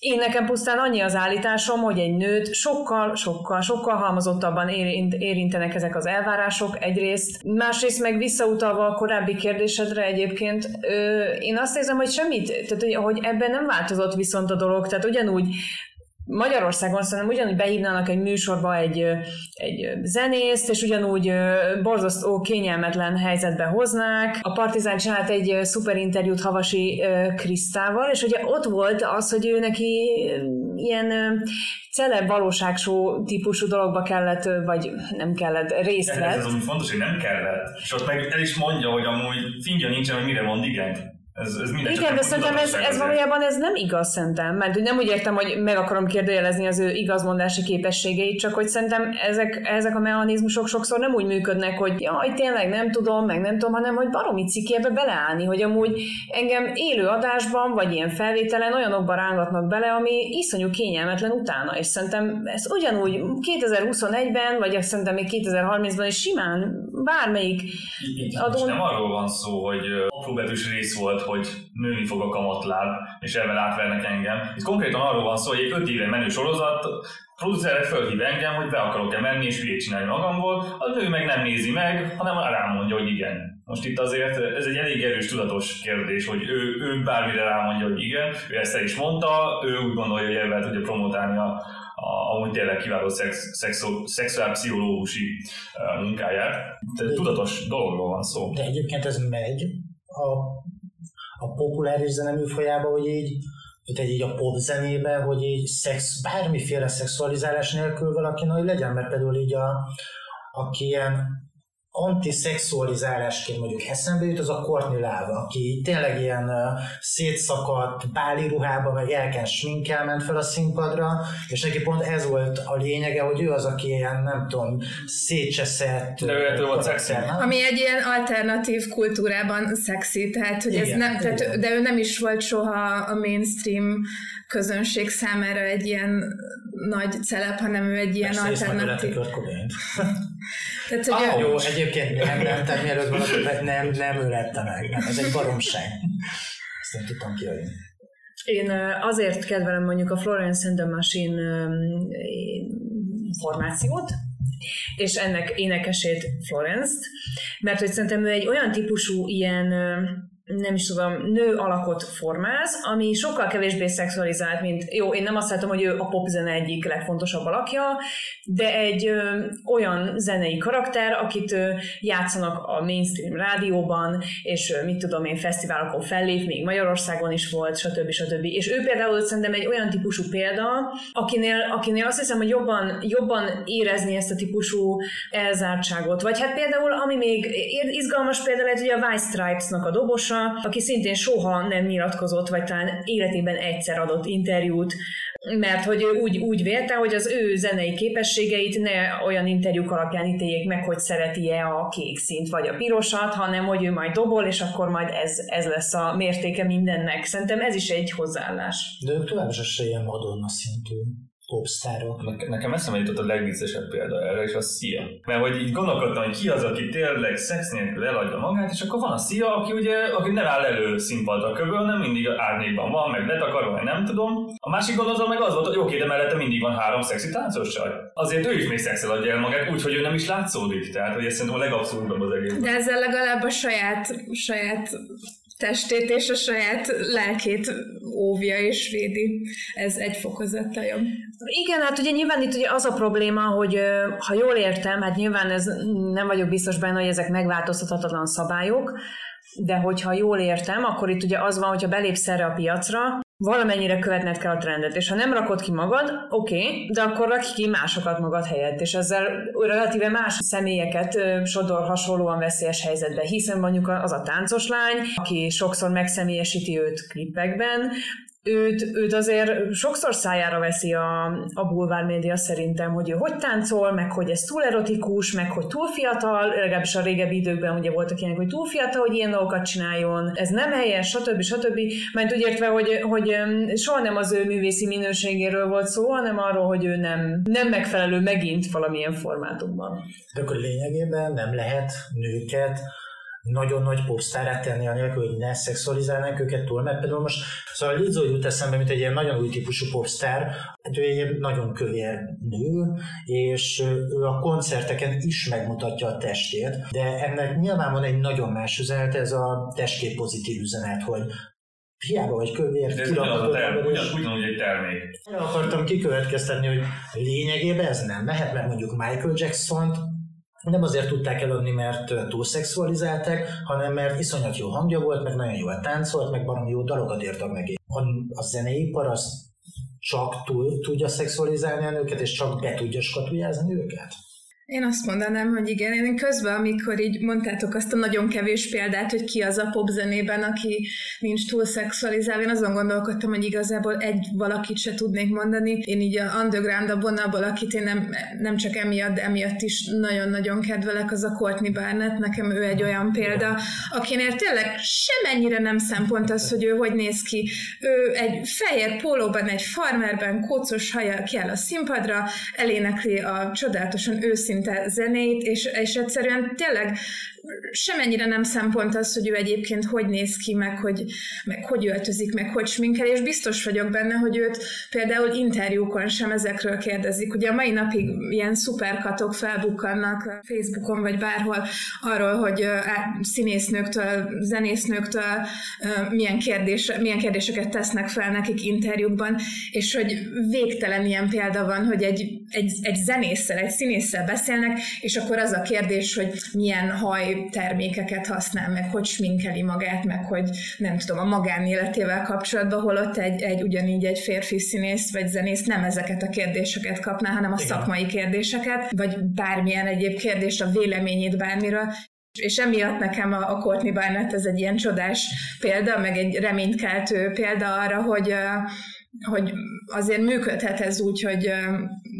[SPEAKER 4] Én nekem pusztán annyi az állításom, hogy egy nőt sokkal, sokkal, sokkal halmozottabban érintenek ezek az elvárások egyrészt. Másrészt meg visszautalva a korábbi kérdésedre egyébként, én azt érzem, hogy semmit, tehát hogy ebben nem változott viszont a dolog, tehát ugyanúgy Magyarországon szerintem ugyanúgy behívnának egy műsorba egy, egy zenészt, és ugyanúgy borzasztó kényelmetlen helyzetbe hoznák. A Partizán csinált egy szuper interjút Havasi Krisztával, és ugye ott volt az, hogy ő neki ilyen celeb valóságsó típusú dologba kellett, vagy nem kellett részt vett.
[SPEAKER 2] Ez az, ami fontos, hogy nem kellett. És ott meg el is mondja, hogy amúgy fingja nincsen, hogy mire mond igent. Ez, ez
[SPEAKER 4] Igen, de szerintem ez, ez valójában ez nem igaz szerintem, mert nem úgy értem, hogy meg akarom kérdőjelezni az ő igazmondási képességeit, csak hogy szerintem ezek, ezek a mechanizmusok sokszor nem úgy működnek, hogy jaj, tényleg nem tudom, meg nem tudom, hanem hogy baromi cikébe beleállni, hogy amúgy engem élő adásban, vagy ilyen felvételen olyanokban rángatnak bele, ami iszonyú kényelmetlen utána, és szerintem ez ugyanúgy 2021-ben, vagy szerintem még 2030-ban is simán bármelyik
[SPEAKER 2] adón... Nem arról van szó, hogy apróbetűs rész volt, hogy nőni fog a kamatláb, és ebben átvernek engem. Itt konkrétan arról van szó, hogy egy öt éve menő sorozat, producerek fölhív engem, hogy be akarok-e menni és hülyét csinálni magamból, a nő meg nem nézi meg, hanem rámondja, hogy igen. Most itt azért ez egy elég erős, tudatos kérdés, hogy ő, ő bármire rámondja, hogy igen, ő ezt el is mondta, ő úgy gondolja, hogy ebben tudja promotálni a, a, amúgy tényleg kiváló szex, szexu, szexuálpszichológusi munkáját. Tehát tudatos dologról van szó.
[SPEAKER 1] De egyébként ez megy a, a populáris zene műfajába, hogy így tehát így a pop zenébe, hogy így szex, bármiféle szexualizálás nélkül valaki nagy legyen, mert például így a, aki ilyen antiszexualizálásként mondjuk eszembe jut, az a Courtney Love, aki tényleg ilyen uh, szétszakadt báli ruhába, meg elken sminkkel ment fel a színpadra, és neki pont ez volt a lényege, hogy ő az, aki ilyen, nem tudom, szétcseszett.
[SPEAKER 2] De ő volt szexi.
[SPEAKER 3] Ami egy ilyen alternatív kultúrában szexi, tehát, hogy igen, ez nem, tehát, de ő nem is volt soha a mainstream közönség számára egy ilyen nagy celeb, hanem ő egy ilyen
[SPEAKER 1] Persze,
[SPEAKER 3] alternatív.
[SPEAKER 1] Tehát, hogy ah, jó, egyébként nem, nem, tehát mielőtt valaki nem, nem ő lette meg. Nem, ez egy baromság. Ezt nem tudtam kiadni.
[SPEAKER 4] Én azért kedvelem mondjuk a Florence and the Machine formációt, és ennek énekesét Florence-t, mert hogy szerintem ő egy olyan típusú ilyen nem is tudom, nő alakot formáz, ami sokkal kevésbé szexualizált, mint jó, én nem azt látom, hogy ő a popzene egyik legfontosabb alakja, de egy ö, olyan zenei karakter, akit ö, játszanak a mainstream rádióban, és ö, mit tudom én, fesztiválokon fellép, még Magyarországon is volt, stb. stb. És ő például szerintem egy olyan típusú példa, akinél, akinél azt hiszem, hogy jobban, jobban érezni ezt a típusú elzártságot. Vagy hát például, ami még izgalmas példa lehet, hogy a White Stripes-nak a dobosa, aki szintén soha nem nyilatkozott, vagy talán életében egyszer adott interjút, mert hogy ő úgy, úgy vélte, hogy az ő zenei képességeit ne olyan interjúk alapján ítéljék meg, hogy szereti-e a kék szint vagy a pirosat, hanem hogy ő majd dobol, és akkor majd ez, ez lesz a mértéke mindennek. Szerintem ez is egy hozzáállás.
[SPEAKER 1] De ők továbbis se ilyen Madonna szintű popstárok.
[SPEAKER 2] Ne, nekem eszembe jutott a legviccesebb példa erre, és a Szia. Mert hogy így gondolkodtam, hogy ki az, aki tényleg szex nélkül eladja magát, és akkor van a Szia, aki ugye aki nem áll elő színpadra kövül, nem mindig árnyékban van, meg letakarva, vagy nem tudom. A másik gondolatom meg az volt, hogy oké, de mellette mindig van három szexi táncos csaj. Azért ő is még szexel adja el magát, úgyhogy ő nem is látszódik. Tehát, hogy ez szerintem a legabszurdabb az egész.
[SPEAKER 3] De ezzel legalább a saját, saját testét és a saját lelkét óvja és védi. Ez egy fokozattal jobb.
[SPEAKER 4] Igen, hát ugye nyilván itt ugye az a probléma, hogy ha jól értem, hát nyilván ez nem vagyok biztos benne, hogy ezek megváltoztathatatlan szabályok, de hogyha jól értem, akkor itt ugye az van, hogyha belépsz erre a piacra, valamennyire követned kell a trendet, és ha nem rakod ki magad, oké, okay, de akkor rakj ki másokat magad helyett, és ezzel relatíve más személyeket sodor hasonlóan veszélyes helyzetbe, hiszen mondjuk az a táncos lány, aki sokszor megszemélyesíti őt klippekben, őt, őt azért sokszor szájára veszi a, a bulvár média szerintem, hogy ő hogy táncol, meg hogy ez túl erotikus, meg hogy túl fiatal, legalábbis a régebbi időkben ugye voltak ilyenek, hogy túl fiatal, hogy ilyen dolgokat csináljon, ez nem helyes, stb. stb. Mert úgy értve, hogy, hogy soha nem az ő művészi minőségéről volt szó, hanem arról, hogy ő nem, nem megfelelő megint valamilyen formátumban.
[SPEAKER 1] De akkor lényegében nem lehet nőket nagyon nagy popstárát tenni anélkül, hogy ne szexualizálnánk őket túl, mert például most szóval Lizzo jut eszembe, mint egy ilyen nagyon új típusú popstár, hát ő egy nagyon kövér nő, és ő a koncerteken is megmutatja a testét, de ennek nyilván van egy nagyon más üzenet, ez a testkép pozitív üzenet, hogy hiába vagy kövér,
[SPEAKER 2] ez ugyanaz, term, ugyan, ugyanúgy egy termék.
[SPEAKER 1] Akartam kikövetkeztetni, hogy lényegében ez nem mehet, mert mondjuk Michael Jackson-t nem azért tudták eladni, mert túlszexualizálták, hanem mert iszonyat jó hangja volt, meg nagyon jól táncolt, meg valami jó dalokat írtak meg. A, a zeneipar az csak túl tudja szexualizálni a nőket, és csak be tudja skatujázni őket?
[SPEAKER 3] Én azt mondanám, hogy igen. Én közben, amikor így mondtátok azt a nagyon kevés példát, hogy ki az a popzenében, aki nincs túl szexualizálva, én azon gondolkodtam, hogy igazából egy valakit se tudnék mondani. Én így a underground abból, akit én nem, nem csak emiatt, de emiatt is nagyon-nagyon kedvelek, az a Courtney Barnett. Nekem ő egy olyan példa, akinél tényleg semennyire nem szempont az, hogy ő hogy néz ki. Ő egy fehér pólóban, egy farmerben, kócos haja kell a színpadra, elénekli a csodálatosan őszintén szinte zenét, és, és egyszerűen tényleg semennyire nem szempont az, hogy ő egyébként hogy néz ki, meg hogy, meg hogy öltözik, meg hogy sminkel, és biztos vagyok benne, hogy őt például interjúkon sem ezekről kérdezik. Ugye a mai napig ilyen szuperkatok felbukkannak Facebookon, vagy bárhol arról, hogy színésznőktől, zenésznőktől milyen, kérdés, milyen kérdéseket tesznek fel nekik interjúkban, és hogy végtelen ilyen példa van, hogy egy, egy, egy zenésszel, egy színésszel beszélnek, és akkor az a kérdés, hogy milyen haj termékeket használ, meg hogy sminkeli magát, meg hogy nem tudom, a magánéletével kapcsolatban, holott egy, egy ugyanígy egy férfi színész vagy zenész nem ezeket a kérdéseket kapná, hanem a Igen. szakmai kérdéseket, vagy bármilyen egyéb kérdést, a véleményét bármiről, és emiatt nekem a, a Courtney Barnett ez egy ilyen csodás példa, meg egy reménykeltő példa arra, hogy hogy azért működhet ez úgy, hogy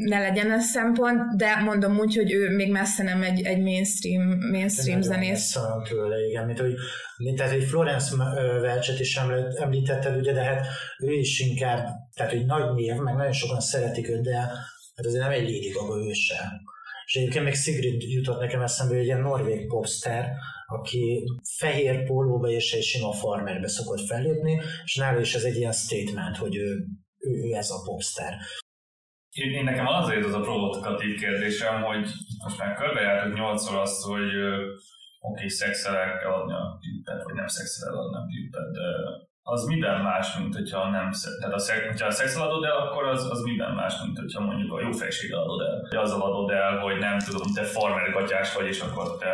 [SPEAKER 3] ne legyen ez szempont, de mondom úgy, hogy ő még messze nem egy, egy mainstream, mainstream zenész.
[SPEAKER 1] Nagyon tőle, igen, mint hogy mint egy Florence Welch-et is említetted, ugye, de hát ő is inkább, tehát hogy nagy név, meg nagyon sokan szeretik őt, de hát azért nem egy Lady Gaga ő sem. És egyébként még Sigrid jutott nekem eszembe, hogy egy ilyen norvég popstar, aki fehér pólóba és egy sima farmerbe szokott fellépni, és nála is ez egy ilyen statement, hogy ő, ő, ő ez a popstar.
[SPEAKER 2] Én, én nekem azért az a provokatív kérdésem, hogy most már körbejártuk nyolcszor azt, hogy oké, okay, szexel kell adni a tippet, vagy nem szexel adni a tippet, de az miben más, mint hogyha nem, tehát a, szex, hogyha a szexel adod el, akkor az, az miben más, mint hogyha mondjuk a jó fejséggel adod el. Hogy azzal adod el, hogy nem tudom, te farmer gatyás vagy, és akkor te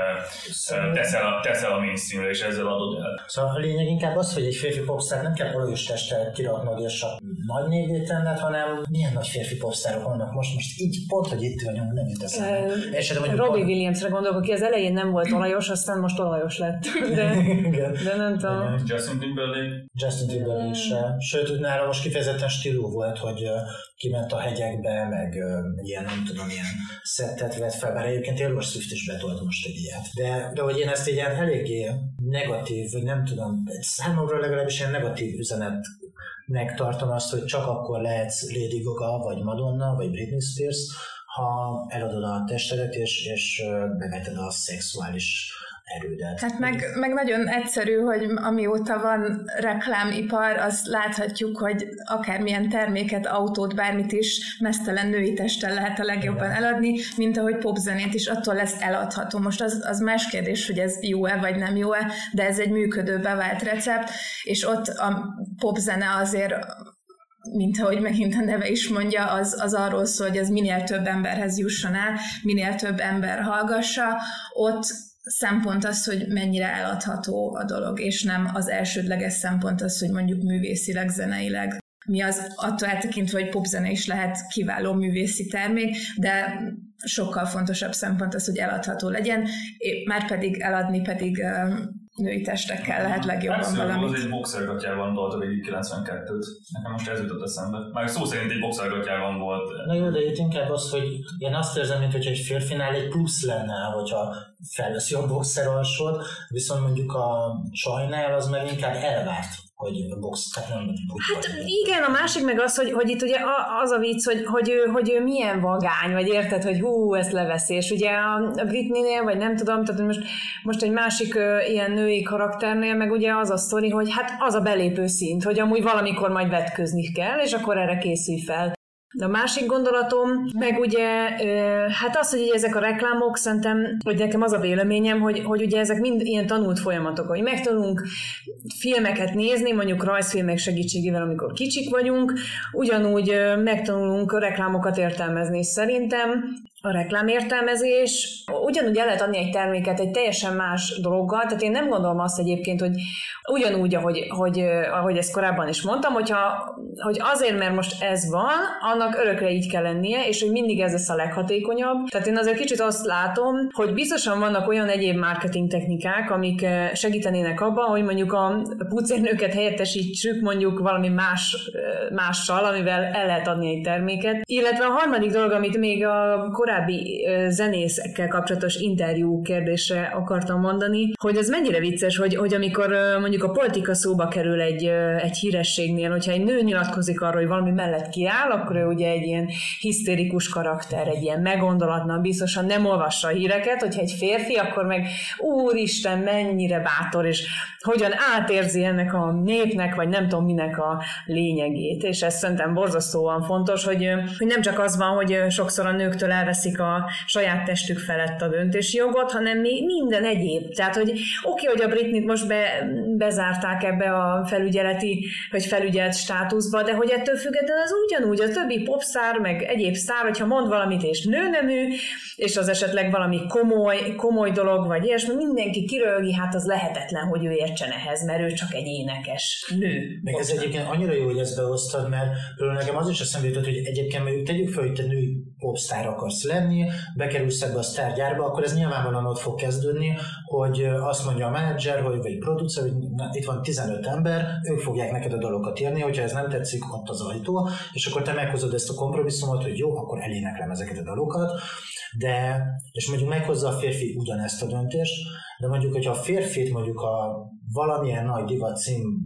[SPEAKER 2] szóval... teszel, a, teszel a mainstreamre, és ezzel adod el.
[SPEAKER 1] Szóval a lényeg inkább az, hogy egy férfi popstar nem kell olajos testtel kiraknod és a nagy névét tenned, hanem milyen nagy férfi popstárok vannak most, most így pont, hogy itt vagyunk, nem jut eszembe.
[SPEAKER 4] Uh, Robbie pont... Williamsre gondolok, aki az elején nem volt olajos, aztán most olajos lett. De, de nem tudom.
[SPEAKER 2] Justin Timberlake.
[SPEAKER 1] Justin Timberlake se. Sőt, nála most kifejezetten stílú volt, hogy kiment a hegyekbe, meg ilyen, nem tudom, ilyen szettet vett fel, bár egyébként Taylor Swift is betolt most egy ilyet. De, de hogy én ezt ilyen eléggé negatív, vagy nem tudom, számomra legalábbis ilyen negatív üzenetnek tartom azt, hogy csak akkor lehetsz Lady Gaga, vagy Madonna, vagy Britney Spears, ha eladod a testedet, és, és beveted a szexuális erődet.
[SPEAKER 3] Hát meg, meg nagyon egyszerű, hogy amióta van reklámipar, azt láthatjuk, hogy akármilyen terméket, autót, bármit is mesztelen női testen lehet a legjobban Igen. eladni, mint ahogy popzenét is, attól lesz eladható. Most az, az más kérdés, hogy ez jó-e vagy nem jó-e, de ez egy működő bevált recept, és ott a popzene azért mint ahogy megint a neve is mondja, az, az arról szól, hogy ez minél több emberhez jusson el, minél több ember hallgassa, ott szempont az, hogy mennyire eladható a dolog, és nem az elsődleges szempont az, hogy mondjuk művészileg, zeneileg. Mi az, attól eltekintve, hogy popzene is lehet kiváló művészi termék, de sokkal fontosabb szempont az, hogy eladható legyen, már pedig eladni pedig női testekkel lehet legjobban Persze, valamit.
[SPEAKER 2] az egy boxergatyában a végig 92-t. Nekem most ez jutott eszembe. Már szó szerint egy boxergatyában volt.
[SPEAKER 1] Na jó, de itt inkább az, hogy én azt érzem, mint hogy egy férfinál egy plusz lenne, hogyha felveszi a boxer alsót, viszont mondjuk a csajnál az meg inkább elvárt hogy box, tehát nem
[SPEAKER 4] Hát igen, a másik meg az, hogy, hogy itt ugye az a vicc, hogy, hogy, ő, hogy ő milyen vagány, vagy érted, hogy hú, ezt leveszi, és ugye a, a Britney-nél, vagy nem tudom, tehát most, most egy másik ö, ilyen női karakternél, meg ugye az a sztori, hogy hát az a belépő szint, hogy amúgy valamikor majd vetközni kell, és akkor erre készül fel. A másik gondolatom, meg ugye, hát az, hogy ezek a reklámok, szerintem, hogy nekem az a véleményem, hogy, hogy ugye ezek mind ilyen tanult folyamatok, hogy megtanulunk filmeket nézni, mondjuk rajzfilmek segítségével, amikor kicsik vagyunk, ugyanúgy megtanulunk reklámokat értelmezni, szerintem a reklámértelmezés. Ugyanúgy el lehet adni egy terméket egy teljesen más dologgal, tehát én nem gondolom azt egyébként, hogy ugyanúgy, ahogy, hogy, ahogy ezt korábban is mondtam, hogyha, hogy azért, mert most ez van, annak örökre így kell lennie, és hogy mindig ez lesz a leghatékonyabb. Tehát én azért kicsit azt látom, hogy biztosan vannak olyan egyéb marketing technikák, amik segítenének abban, hogy mondjuk a pucérnőket helyettesítsük mondjuk valami más, mással, amivel el lehet adni egy terméket. Illetve a harmadik dolog, amit még a korábbi korábbi zenészekkel kapcsolatos interjú kérdésre akartam mondani, hogy az mennyire vicces, hogy, hogy amikor mondjuk a politika szóba kerül egy, egy hírességnél, hogyha egy nő nyilatkozik arról, hogy valami mellett kiáll, akkor ő ugye egy ilyen hisztérikus karakter, egy ilyen megondolatlan, biztosan nem olvassa a híreket, hogyha egy férfi, akkor meg úristen, mennyire bátor, és hogyan átérzi ennek a népnek, vagy nem tudom minek a lényegét. És ez szerintem borzasztóan fontos, hogy, hogy nem csak az van, hogy sokszor a nőktől elveszi átveszik a saját testük felett a döntési jogot, hanem még minden egyéb. Tehát, hogy oké, okay, hogy a Britnit most be, bezárták ebbe a felügyeleti, vagy felügyelt státuszba, de hogy ettől függetlenül az ugyanúgy a többi popszár, meg egyéb szár, hogyha mond valamit és nőnemű, és az esetleg valami komoly, komoly dolog, vagy ilyesmi, mindenki kirölgi, hát az lehetetlen, hogy ő értsen ehhez, mert ő csak egy énekes nő.
[SPEAKER 1] Meg ez egyébként annyira jó, hogy ezt behoztad, mert nekem az is eszembe jutott, hogy egyébként mondjuk tegyük fel, hogy te női popstar akarsz lenni, bekerülsz ebbe a sztárgyárba, akkor ez nyilvánvalóan ott fog kezdődni, hogy azt mondja a menedzser, hogy, vagy producer, hogy itt van 15 ember, ők fogják neked a dalokat írni, hogyha ez nem tetszik, ott az ajtó, és akkor te meghozod ezt a kompromisszumot, hogy jó, akkor eléneklem ezeket a dalokat, de, és mondjuk meghozza a férfi ugyanezt a döntést, de mondjuk, hogyha a férfit mondjuk a valamilyen nagy divat cím,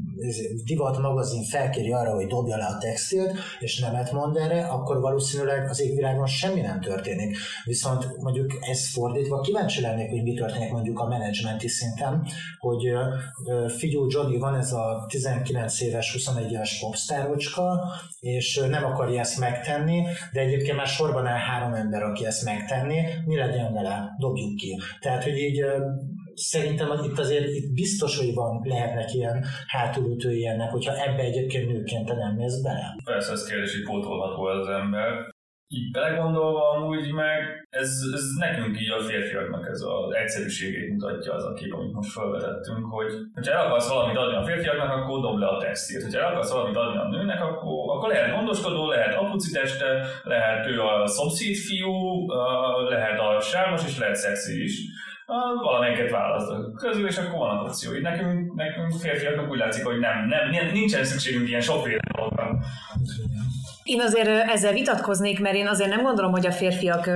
[SPEAKER 1] divat magazin felkéri arra, hogy dobja le a textilt, és nemet mond erre, akkor valószínűleg az égvilágon semmi nem történik. Viszont mondjuk ez fordítva kíváncsi lennék, hogy mi történik mondjuk a menedzsmenti szinten, hogy figyú Johnny van ez a 19 éves, 21 éves popstárocska, és nem akarja ezt megtenni, de egyébként már sorban áll három ember, aki ezt megtenni, mi legyen vele, dobjuk ki. Tehát, hogy így szerintem itt azért itt biztos, hogy van, lehetnek ilyen hátulütői ennek, hogyha ebbe egyébként nőként te nem mész bele.
[SPEAKER 2] Persze, ez kérdés, hogy pótolható az ember. Így belegondolva amúgy meg, ez, ez nekünk így a férfiaknak ez az egyszerűségét mutatja az a kép, amit most felvetettünk, hogy ha el akarsz valamit adni a férfiaknak, akkor dob le a textilt. Ha el akarsz valamit adni a nőnek, akkor, akkor lehet gondoskodó, lehet apuci teste, lehet ő a szomszéd fiú, lehet a sármas, és lehet szexi is valamelyiket választok közül, és akkor vannak opciói. Nekünk, nekünk férfiaknak úgy látszik, hogy nem, nem, nincsen szükségünk ilyen sokféle dologra.
[SPEAKER 4] Én azért ezzel vitatkoznék, mert én azért nem gondolom, hogy a férfiak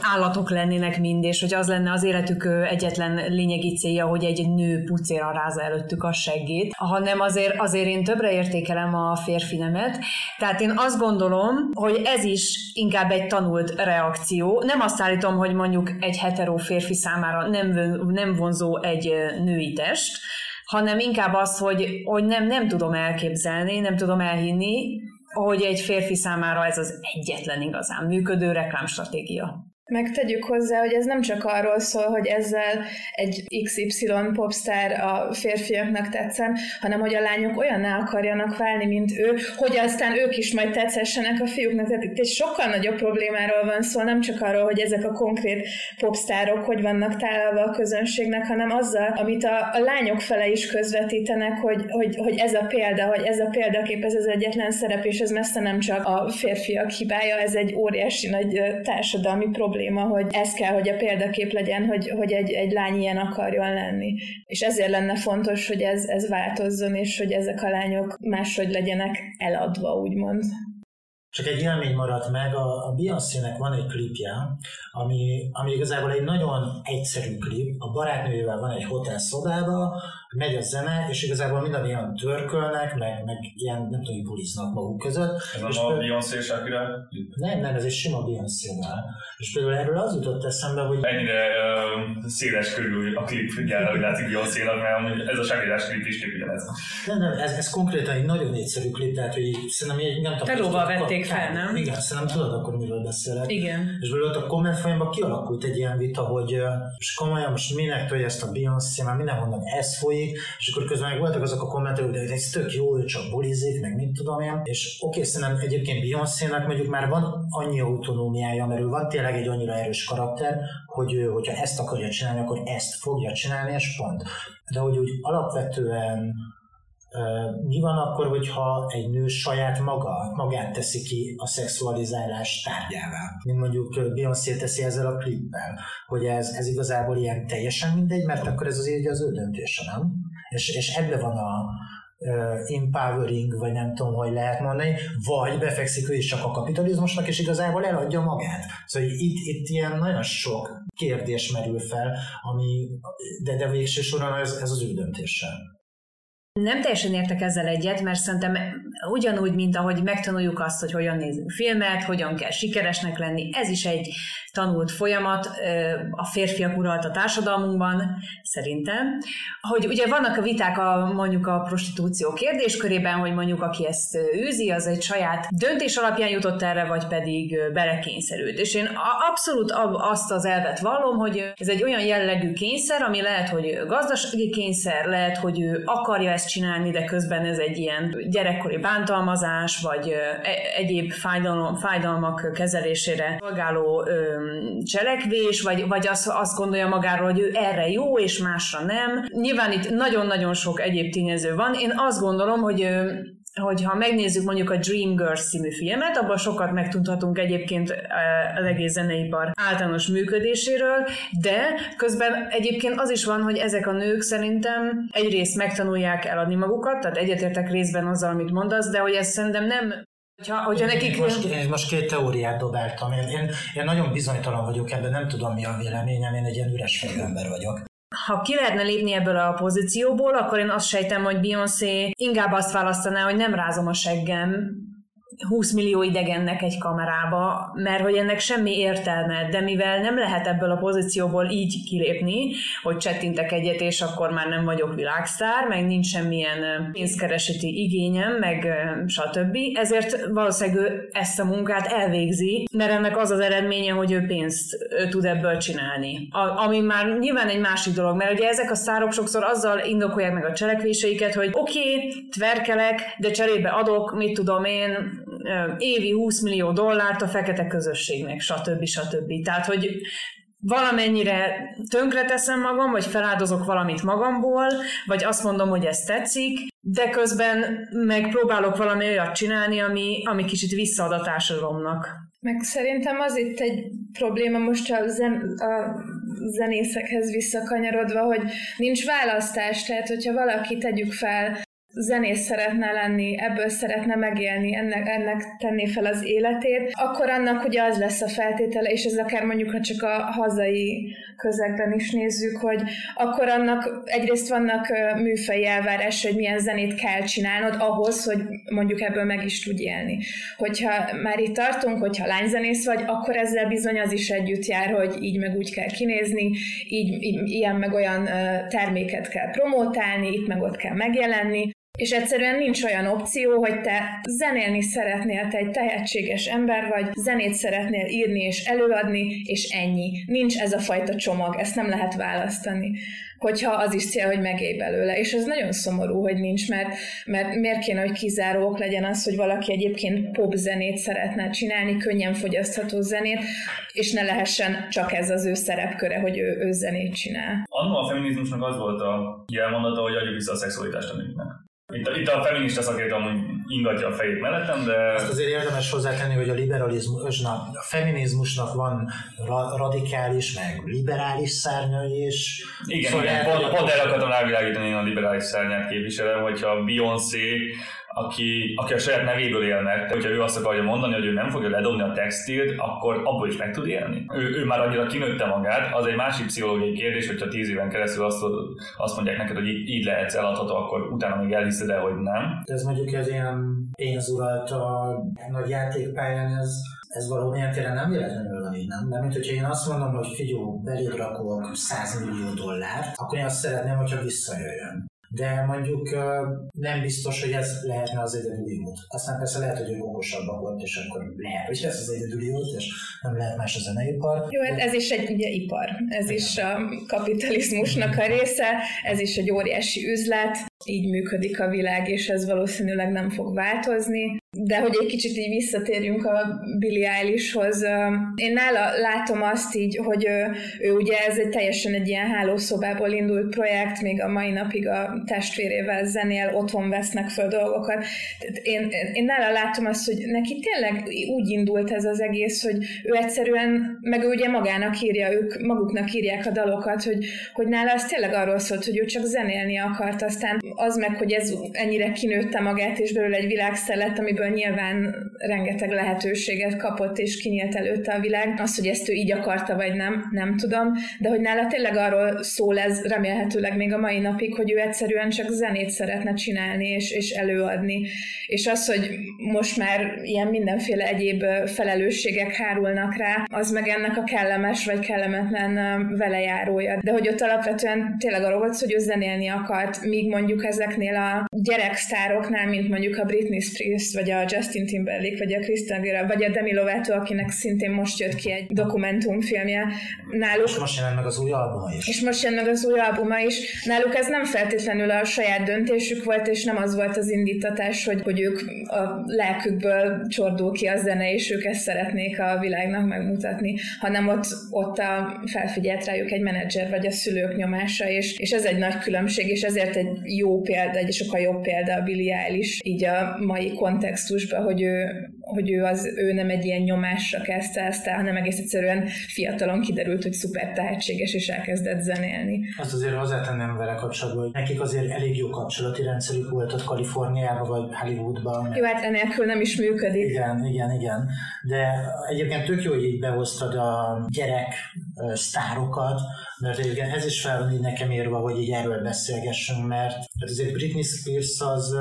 [SPEAKER 4] állatok lennének mind, és hogy az lenne az életük egyetlen lényegi célja, hogy egy nő pucéra rázza előttük a seggét, hanem azért, azért én többre értékelem a férfi nemet. Tehát én azt gondolom, hogy ez is inkább egy tanult reakció. Nem azt állítom, hogy mondjuk egy hetero férfi számára nem, nem vonzó egy női test, hanem inkább az, hogy, hogy nem, nem tudom elképzelni, nem tudom elhinni, hogy egy férfi számára ez az egyetlen igazán működő reklámstratégia.
[SPEAKER 3] Megtegyük hozzá, hogy ez nem csak arról szól, hogy ezzel egy XY popstar a férfiaknak tetszen, hanem hogy a lányok olyan akarjanak válni, mint ő, hogy aztán ők is majd tetszessenek a fiúknak. Tehát itt egy sokkal nagyobb problémáról van szó, nem csak arról, hogy ezek a konkrét popstárok hogy vannak tálalva a közönségnek, hanem azzal, amit a, a lányok fele is közvetítenek, hogy, hogy, hogy ez a példa, hogy ez a példakép, ez az egyetlen szerep, és ez messze nem csak a férfiak hibája, ez egy óriási nagy társadalmi probléma probléma, hogy ez kell, hogy a példakép legyen, hogy, hogy egy, egy lány ilyen akarjon lenni. És ezért lenne fontos, hogy ez, ez változzon, és hogy ezek a lányok máshogy legyenek eladva, úgymond.
[SPEAKER 1] Csak egy élmény maradt meg, a, a Beyoncé-nek van egy klipje, ami, ami igazából egy nagyon egyszerű klip. A barátnőjével van egy hotel szobába, megy a zene, és igazából minden ilyen törkölnek, meg, meg ilyen, nem tudom, buliznak maguk között.
[SPEAKER 2] Ez és a Beyoncé Shakira
[SPEAKER 1] Nem, nem, ez egy sima beyoncé -nál. És például erről az jutott eszembe, hogy...
[SPEAKER 2] Ennyire uh, széles körül a klip gyára, hogy látszik Beyoncé-nak, mert ez a shakira klip is kép ugyanez.
[SPEAKER 1] Nem, nem, ez, ez konkrétan egy nagyon egyszerű klip, tehát hogy szerintem egy, nem
[SPEAKER 4] tudom... Telóval vették fel, nem?
[SPEAKER 1] Igen, szerintem tudod akkor miről beszélek.
[SPEAKER 4] Igen.
[SPEAKER 1] És belőle a komment folyamban kialakult egy ilyen vita, hogy és komolyan most minek tolja ezt a Beyoncé, mert mindenhonnan ez folyik, és akkor közben meg voltak azok a kommentek, hogy ez tök jó, ő csak bulizik, meg mit tudom én, és oké, okay, szerintem egyébként Beyoncé-nak mondjuk már van annyi autonómiája, mert ő van tényleg egy annyira erős karakter, hogy ő, hogyha ezt akarja csinálni, akkor ezt fogja csinálni, és pont. De hogy úgy alapvetően mi van akkor, hogyha egy nő saját maga, magát teszi ki a szexualizálás tárgyává, mint mondjuk Beyoncé teszi ezzel a klippel, hogy ez, ez igazából ilyen teljesen mindegy, mert akkor ez azért az ő döntése, nem? És, és ebbe van a, empowering, vagy nem tudom, hogy lehet mondani, vagy befekszik ő is csak a kapitalizmusnak, és igazából eladja magát. Szóval itt, itt ilyen nagyon sok kérdés merül fel, ami, de, de végső soron ez, ez az ő döntése.
[SPEAKER 4] Nem teljesen értek ezzel egyet, mert szerintem ugyanúgy, mint ahogy megtanuljuk azt, hogy hogyan nézünk filmet, hogyan kell sikeresnek lenni, ez is egy tanult folyamat a férfiak uralt a társadalmunkban, szerintem. Hogy ugye vannak a viták a, mondjuk a prostitúció kérdéskörében, hogy mondjuk aki ezt űzi, az egy saját döntés alapján jutott erre, vagy pedig belekényszerült. És én abszolút azt az elvet vallom, hogy ez egy olyan jellegű kényszer, ami lehet, hogy gazdasági kényszer, lehet, hogy ő akarja ezt csinálni, de közben ez egy ilyen gyerekkori bántalmazás, vagy e, egyéb fájdalom, fájdalmak kezelésére szolgáló cselekvés, vagy, vagy azt, azt gondolja magáról, hogy ő erre jó, és másra nem. Nyilván itt nagyon-nagyon sok egyéb tényező van. Én azt gondolom, hogy hogyha megnézzük mondjuk a Dream Girls című filmet, abban sokat megtudhatunk egyébként az egész zeneipar általános működéséről, de közben egyébként az is van, hogy ezek a nők szerintem egyrészt megtanulják eladni magukat, tehát egyetértek részben azzal, amit mondasz, de hogy ez szerintem nem Hogyha, hogyha nekik...
[SPEAKER 1] Most, én most két teóriát dobáltam. Én, én, én nagyon bizonytalan vagyok ebben, nem tudom mi a véleményem, én egy ilyen üres fejű ember vagyok.
[SPEAKER 4] Ha ki lehetne lépni ebből a pozícióból, akkor én azt sejtem, hogy Beyoncé inkább azt választaná, hogy nem rázom a seggem, 20 millió idegennek egy kamerába, mert hogy ennek semmi értelme, de mivel nem lehet ebből a pozícióból így kilépni, hogy csettintek egyet, és akkor már nem vagyok világsztár, meg nincs semmilyen pénzkereseti igényem, meg stb. Ezért valószínűleg ő ezt a munkát elvégzi, mert ennek az az eredménye, hogy ő pénzt tud ebből csinálni. A, ami már nyilván egy másik dolog, mert ugye ezek a szárok sokszor azzal indokolják meg a cselekvéseiket, hogy oké, okay, tverkelek, de cserébe adok, mit tudom én, évi 20 millió dollárt a fekete közösségnek, stb. stb. Tehát, hogy valamennyire tönkreteszem magam, vagy feláldozok valamit magamból, vagy azt mondom, hogy ez tetszik, de közben meg próbálok valami olyat csinálni, ami, ami kicsit visszaad a társadalomnak.
[SPEAKER 3] Meg szerintem az itt egy probléma most a, zen, a zenészekhez visszakanyarodva, hogy nincs választás, tehát hogyha valaki tegyük fel zenész szeretne lenni, ebből szeretne megélni, ennek, ennek tenni fel az életét, akkor annak ugye az lesz a feltétele, és ez akár mondjuk, ha csak a hazai közegben is nézzük, hogy akkor annak egyrészt vannak műfei elvárás, hogy milyen zenét kell csinálnod ahhoz, hogy mondjuk ebből meg is tudj élni. Hogyha már itt tartunk, hogyha lányzenész vagy, akkor ezzel bizony az is együtt jár, hogy így meg úgy kell kinézni, így, így ilyen meg olyan terméket kell promotálni, itt meg ott kell megjelenni, és egyszerűen nincs olyan opció, hogy te zenélni szeretnél, te egy tehetséges ember vagy, zenét szeretnél írni és előadni, és ennyi. Nincs ez a fajta csomag, ezt nem lehet választani hogyha az is cél, hogy megélj belőle. És ez nagyon szomorú, hogy nincs, mert, mert miért kéne, hogy kizárók legyen az, hogy valaki egyébként pop zenét szeretne csinálni, könnyen fogyasztható zenét, és ne lehessen csak ez az ő szerepköre, hogy ő, ő zenét csinál.
[SPEAKER 2] Annó a feminizmusnak az volt a jelmondata, hogy adjuk vissza a szexualitást a nőknek. Itt, a, itt a feminista szakértő amúgy ingatja a fejét mellettem, de...
[SPEAKER 1] Azt azért érdemes hozzátenni, hogy a liberalizmusnak, a feminizmusnak van ra- radikális, meg liberális szárnyai is.
[SPEAKER 2] Igen, szóval igen, pont, pont erre akartam rávilágítani, én a liberális szárnyát képviselem, hogyha Beyoncé aki, aki a saját nevéből él meg. Hogyha ő azt akarja mondani, hogy ő nem fogja ledobni a textilt, akkor abból is meg tud élni. Ő, ő már annyira kinőtte magát, az egy másik pszichológiai kérdés, hogyha tíz éven keresztül azt, azt mondják neked, hogy így, így lehetsz eladható, akkor utána még elhiszed el, hogy nem.
[SPEAKER 1] Ez mondjuk ez ilyen pénzuralt a nagy játékpályán, ez ez valamilyen téren nem véletlenül van így, nem? Mert mint hogyha én azt mondom, hogy figyó, beléd rakok 100 millió dollárt, akkor én azt szeretném, hogyha visszajöjjön de mondjuk nem biztos, hogy ez lehetne az egyedüli út. Aztán persze lehet, hogy ő okosabbak volt, és akkor lehet, hogy ez az egyedüli út, és nem lehet más a zeneipar.
[SPEAKER 3] Jó, hát ez is egy ugye, ipar, ez Igen. is a kapitalizmusnak a része, ez is egy óriási üzlet, így működik a világ, és ez valószínűleg nem fog változni. De hogy egy kicsit így visszatérjünk a Billie Eilishhoz, én nála látom azt így, hogy ő, ő ugye ez egy teljesen egy ilyen hálószobából indult projekt, még a mai napig a testvérével zenél, otthon vesznek föl dolgokat. Én, én nála látom azt, hogy neki tényleg úgy indult ez az egész, hogy ő egyszerűen, meg ő ugye magának írja, ők maguknak írják a dalokat, hogy, hogy nála az tényleg arról szólt, hogy ő csak zenélni akart, aztán az meg, hogy ez ennyire kinőtte magát, és belőle egy világszer lett, amiből nyilván rengeteg lehetőséget kapott, és kinyílt előtte a világ. Az, hogy ezt ő így akarta, vagy nem, nem tudom, de hogy nála tényleg arról szól ez remélhetőleg még a mai napig, hogy ő egyszerűen csak zenét szeretne csinálni, és, és előadni. És az, hogy most már ilyen mindenféle egyéb felelősségek hárulnak rá, az meg ennek a kellemes vagy kellemetlen velejárója. De hogy ott alapvetően tényleg arról volt, hogy ő zenélni akart, míg mondjuk ezeknél a gyereksztároknál, mint mondjuk a Britney Spears, vagy a Justin Timberlake, vagy a Christina Aguilera, vagy a Demi Lovato, akinek szintén most jött ki egy dokumentumfilmje, náluk...
[SPEAKER 1] És most jelent meg az új albuma is.
[SPEAKER 3] És most jön meg az új albuma is. Náluk ez nem feltétlenül a saját döntésük volt, és nem az volt az indítatás, hogy, hogy ők a lelkükből csordul ki a zene, és ők ezt szeretnék a világnak megmutatni, hanem ott, ott a felfigyelt rájuk egy menedzser vagy a szülők nyomása, és, és ez egy nagy különbség, és ezért egy jó példa, egy sokkal jobb példa a Billy Eilish így a mai kontextusban, hogy ő, hogy ő, az, ő nem egy ilyen nyomásra kezdte ezt el, hanem egész egyszerűen fiatalon kiderült, hogy szuper tehetséges, és elkezdett zenélni.
[SPEAKER 1] Azt azért hozzátenném vele kapcsolatban, hogy nekik azért elég jó kapcsolati rendszerük volt ott Kaliforniában, vagy Hollywoodban.
[SPEAKER 3] Jó, hát enélkül nem is működik.
[SPEAKER 1] Igen, igen, igen. De egyébként tök jó, hogy így behoztad a gyerek sztárokat, mert egyébként ez is fel van így nekem érve, hogy így erről beszélgessünk, mert hát azért Britney Spears az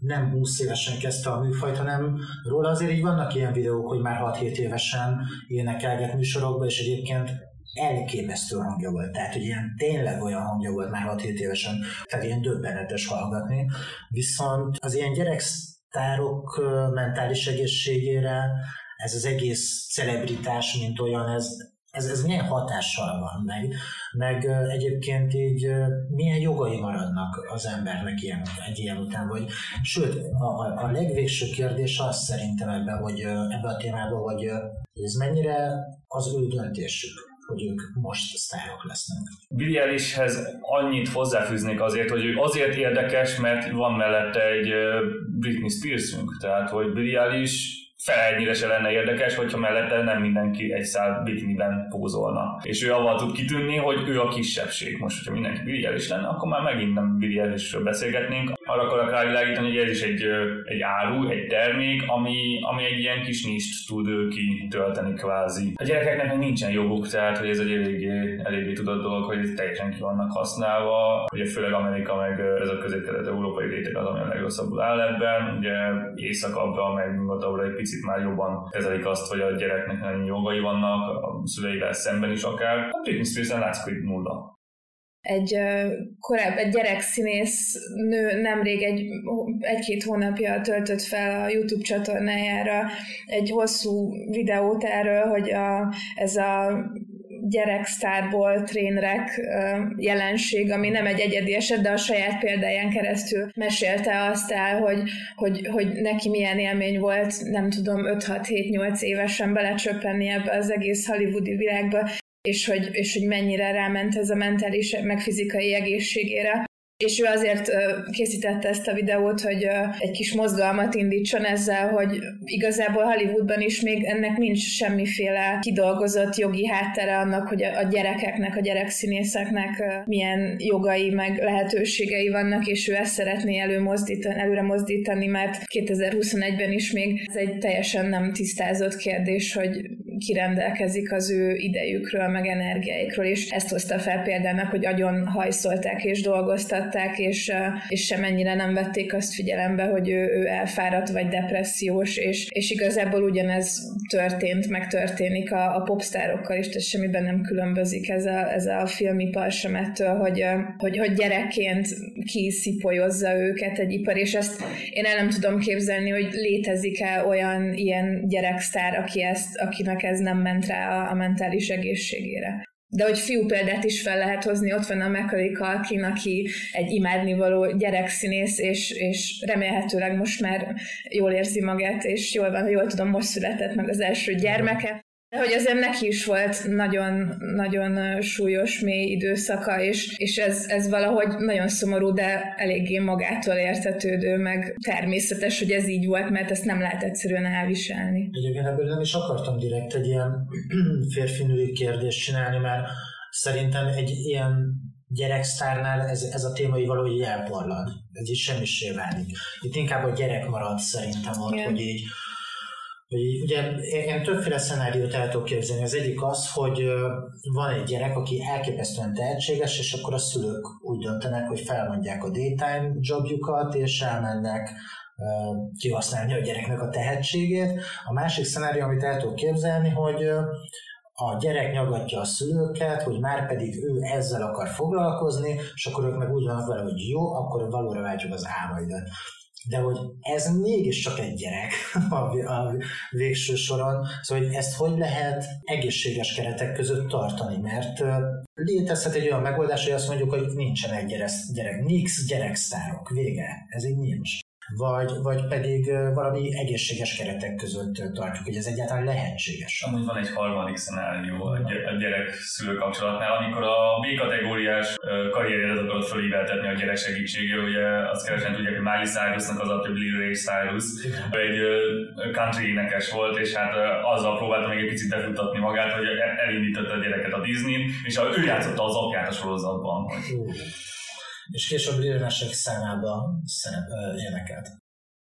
[SPEAKER 1] nem 20 évesen kezdte a műfajt, hanem róla azért így vannak ilyen videók, hogy már 6-7 évesen énekelget műsorokba, és egyébként elképesztő hangja volt, tehát hogy ilyen tényleg olyan hangja volt már 6-7 évesen, tehát ilyen döbbenetes hallgatni. Viszont az ilyen gyereksztárok mentális egészségére ez az egész celebritás, mint olyan, ez ez, ez milyen hatással van, meg, meg egyébként így milyen jogai maradnak az embernek ilyen, egy ilyen után, vagy sőt, a, a, legvégső kérdés az szerintem ebben, hogy ebbe a témában, hogy ez mennyire az ő döntésük hogy ők most sztárok lesznek.
[SPEAKER 2] Eilishhez annyit hozzáfűznék azért, hogy ő azért érdekes, mert van mellette egy Britney Spearsünk, tehát hogy Eilish felegyére se lenne érdekes, hogyha mellette nem mindenki egy szál bikiniben pózolna. És ő avval tud kitűnni, hogy ő a kisebbség. Most, hogyha mindenki Billy is lenne, akkor már megint nem Billy Eilishről beszélgetnénk. Arra akarok rávilágítani, hogy ez is egy, egy áru, egy termék, ami, ami egy ilyen kis nist tud kitölteni kvázi. A gyerekeknek nincsen joguk, tehát hogy ez egy eléggé, eléggé tudott dolog, hogy teljesen ki vannak használva. Ugye főleg Amerika meg ez a közép-kelet-európai réteg az, ami a legrosszabbul áll ebben. Ugye északabbra, meg nyugatabbra egy picit már jobban kezelik azt, hogy a gyereknek nagyon jogai vannak, a szüleivel szemben is akár. A Britney Spears-en látszik, hogy nulla
[SPEAKER 3] egy korábbi egy gyerekszínész nő nemrég egy, egy-két hónapja töltött fel a YouTube csatornájára egy hosszú videót erről, hogy a, ez a gyereksztárból trénrek jelenség, ami nem egy egyedi eset, de a saját példáján keresztül mesélte azt el, hogy, hogy, hogy neki milyen élmény volt, nem tudom, 5-6-7-8 évesen belecsöppenni ebbe az egész hollywoodi világba, és hogy, és hogy mennyire ráment ez a mentális, meg fizikai egészségére és ő azért készítette ezt a videót, hogy egy kis mozgalmat indítson ezzel, hogy igazából Hollywoodban is még ennek nincs semmiféle kidolgozott jogi háttere annak, hogy a gyerekeknek, a gyerekszínészeknek milyen jogai meg lehetőségei vannak, és ő ezt szeretné előmozdítani, előre mozdítani, mert 2021-ben is még ez egy teljesen nem tisztázott kérdés, hogy ki rendelkezik az ő idejükről, meg energiáikról, és ezt hozta fel példának, hogy agyon hajszolták és dolgoztat hallgatták, és, és semennyire nem vették azt figyelembe, hogy ő, ő elfáradt vagy depressziós, és, és igazából ugyanez történt, meg történik a, a popstárokkal is, tehát semmiben nem különbözik ez a, ez a filmipar sem ettől, hogy, hogy, hogy gyerekként kiszipolyozza őket egy ipar, és ezt én el nem tudom képzelni, hogy létezik-e olyan ilyen gyereksztár, aki ezt, akinek ez nem ment rá a, a mentális egészségére. De hogy fiú példát is fel lehet hozni, ott van a Macaulay Culkin, aki egy imádnivaló gyerekszínész, és, és remélhetőleg most már jól érzi magát, és jól van, jól tudom, most született meg az első gyermeke. De hogy azért neki is volt nagyon, nagyon súlyos, mély időszaka, és, és ez, ez valahogy nagyon szomorú, de eléggé magától értetődő, meg természetes, hogy ez így volt, mert ezt nem lehet egyszerűen elviselni.
[SPEAKER 1] Egyébként ebből nem is akartam direkt egy ilyen férfinői kérdést csinálni, mert szerintem egy ilyen gyereksztárnál ez, ez a téma valahogy elporlad. Ez is semmisé válik. Itt inkább a gyerek marad szerintem ott, Igen. hogy így Ugye én többféle szenáriót el tudok képzelni. Az egyik az, hogy van egy gyerek, aki elképesztően tehetséges, és akkor a szülők úgy döntenek, hogy felmondják a daytime jobjukat, és elmennek kihasználni a gyereknek a tehetségét. A másik szenárió, amit el tudok képzelni, hogy a gyerek nyagatja a szülőket, hogy már pedig ő ezzel akar foglalkozni, és akkor ők meg úgy vannak vele, hogy jó, akkor valóra váltjuk az álmaidat de hogy ez mégiscsak egy gyerek a, a végső soron, szóval hogy ezt hogy lehet egészséges keretek között tartani, mert létezhet egy olyan megoldás, hogy azt mondjuk, hogy nincsenek gyerek, gyerek, nix gyereksztárok, vége, ez így nincs vagy, vagy pedig valami egészséges keretek között tartjuk, hogy ez egyáltalán lehetséges.
[SPEAKER 2] Amúgy van egy harmadik szenárió a gyerek-szülő kapcsolatnál, amikor a B-kategóriás karrierjedet akarod fölíveltetni a gyerek segítségével, ugye azt keresen tudják, hogy Miley Cyrusnak az a több Lil Ray Cyrus, egy country énekes volt, és hát azzal próbálta még egy picit befutatni magát, hogy elindította a gyereket a Disney, és ő játszotta az apját a sorozatban. Hogy
[SPEAKER 1] és később Lilnesek számába énekelt.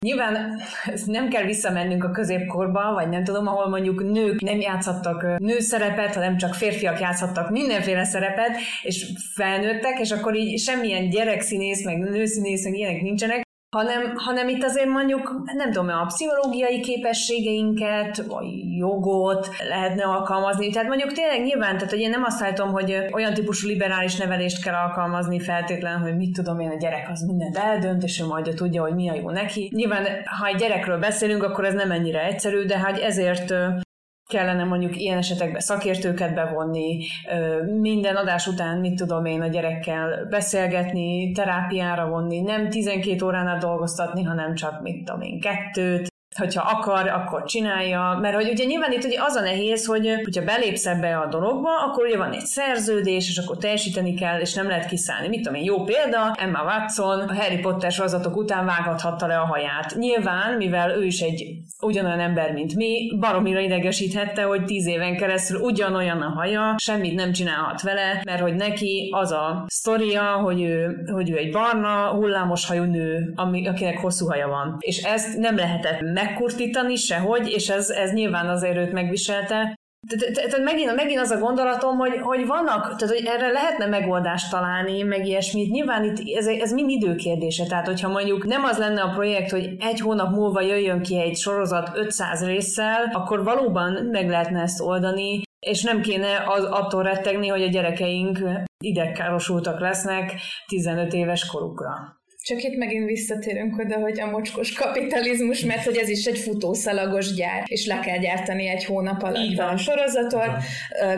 [SPEAKER 4] Nyilván nem kell visszamennünk a középkorba, vagy nem tudom, ahol mondjuk nők nem játszhattak nőszerepet, hanem csak férfiak játszhattak mindenféle szerepet, és felnőttek, és akkor így semmilyen gyerekszínész, meg nőszínész, meg ilyenek nincsenek, hanem, hanem itt azért mondjuk, nem tudom, a pszichológiai képességeinket, a jogot lehetne alkalmazni. Tehát mondjuk tényleg nyilván, tehát hogy én nem azt állítom, hogy olyan típusú liberális nevelést kell alkalmazni feltétlen, hogy mit tudom én, a gyerek az mindent eldönt, és ő majd tudja, hogy mi a jó neki. Nyilván, ha egy gyerekről beszélünk, akkor ez nem ennyire egyszerű, de hát ezért kellene mondjuk ilyen esetekben szakértőket bevonni, minden adás után, mit tudom én, a gyerekkel beszélgetni, terápiára vonni, nem 12 óránál dolgoztatni, hanem csak, mit tudom én, kettőt, hogyha akar, akkor csinálja, mert hogy ugye nyilván itt ugye az a nehéz, hogy hogyha belépsz ebbe a dologba, akkor ugye van egy szerződés, és akkor teljesíteni kell, és nem lehet kiszállni. Mit tudom én, jó példa, Emma Watson a Harry Potter sorozatok után vághathatta le a haját. Nyilván, mivel ő is egy ugyanolyan ember, mint mi, baromira idegesíthette, hogy tíz éven keresztül ugyanolyan a haja, semmit nem csinálhat vele, mert hogy neki az a sztoria, hogy ő, hogy ő egy barna, hullámos hajú nő, ami, akinek hosszú haja van. És ezt nem lehetett megkurtítani sehogy, és ez, ez nyilván azért őt megviselte. Tehát megint, megint az a gondolatom, hogy, hogy vannak, tehát hogy erre lehetne megoldást találni, meg ilyesmit. Nyilván itt ez, ez mind időkérdése. Tehát, hogyha mondjuk nem az lenne a projekt, hogy egy hónap múlva jöjjön ki egy sorozat 500 résszel, akkor valóban meg lehetne ezt oldani, és nem kéne az, attól rettegni, hogy a gyerekeink idegkárosultak lesznek 15 éves korukra.
[SPEAKER 3] Csak itt megint visszatérünk oda, hogy a mocskos kapitalizmus, mert hogy ez is egy futószalagos gyár, és le kell gyártani egy hónap alatt a sorozatot,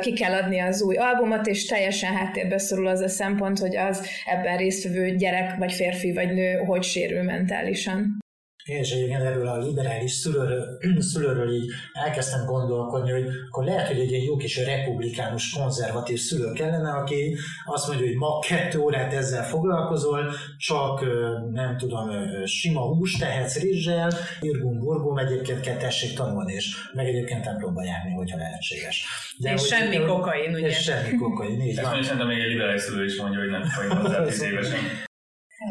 [SPEAKER 3] ki kell adni az új albumot, és teljesen háttérbe szorul az a szempont, hogy az ebben résztvevő gyerek, vagy férfi, vagy nő hogy sérül mentálisan.
[SPEAKER 1] Én is egyébként erről a liberális szülőről, szülőről így elkezdtem gondolkodni, hogy akkor lehet, hogy egy jó kis republikánus, konzervatív szülő kellene, aki azt mondja, hogy ma kettő órát ezzel foglalkozol, csak nem tudom, sima hús tehetsz rizssel, irgum burgum, egyébként kell tessék tanulni, és meg egyébként templomba járni, hogyha lehetséges.
[SPEAKER 4] De és hogy, semmi kokain, ugye?
[SPEAKER 1] És semmi kokain, így
[SPEAKER 2] van. Szerintem még egy liberális szülő is mondja, hogy nem folyam hozzá tíz évesen.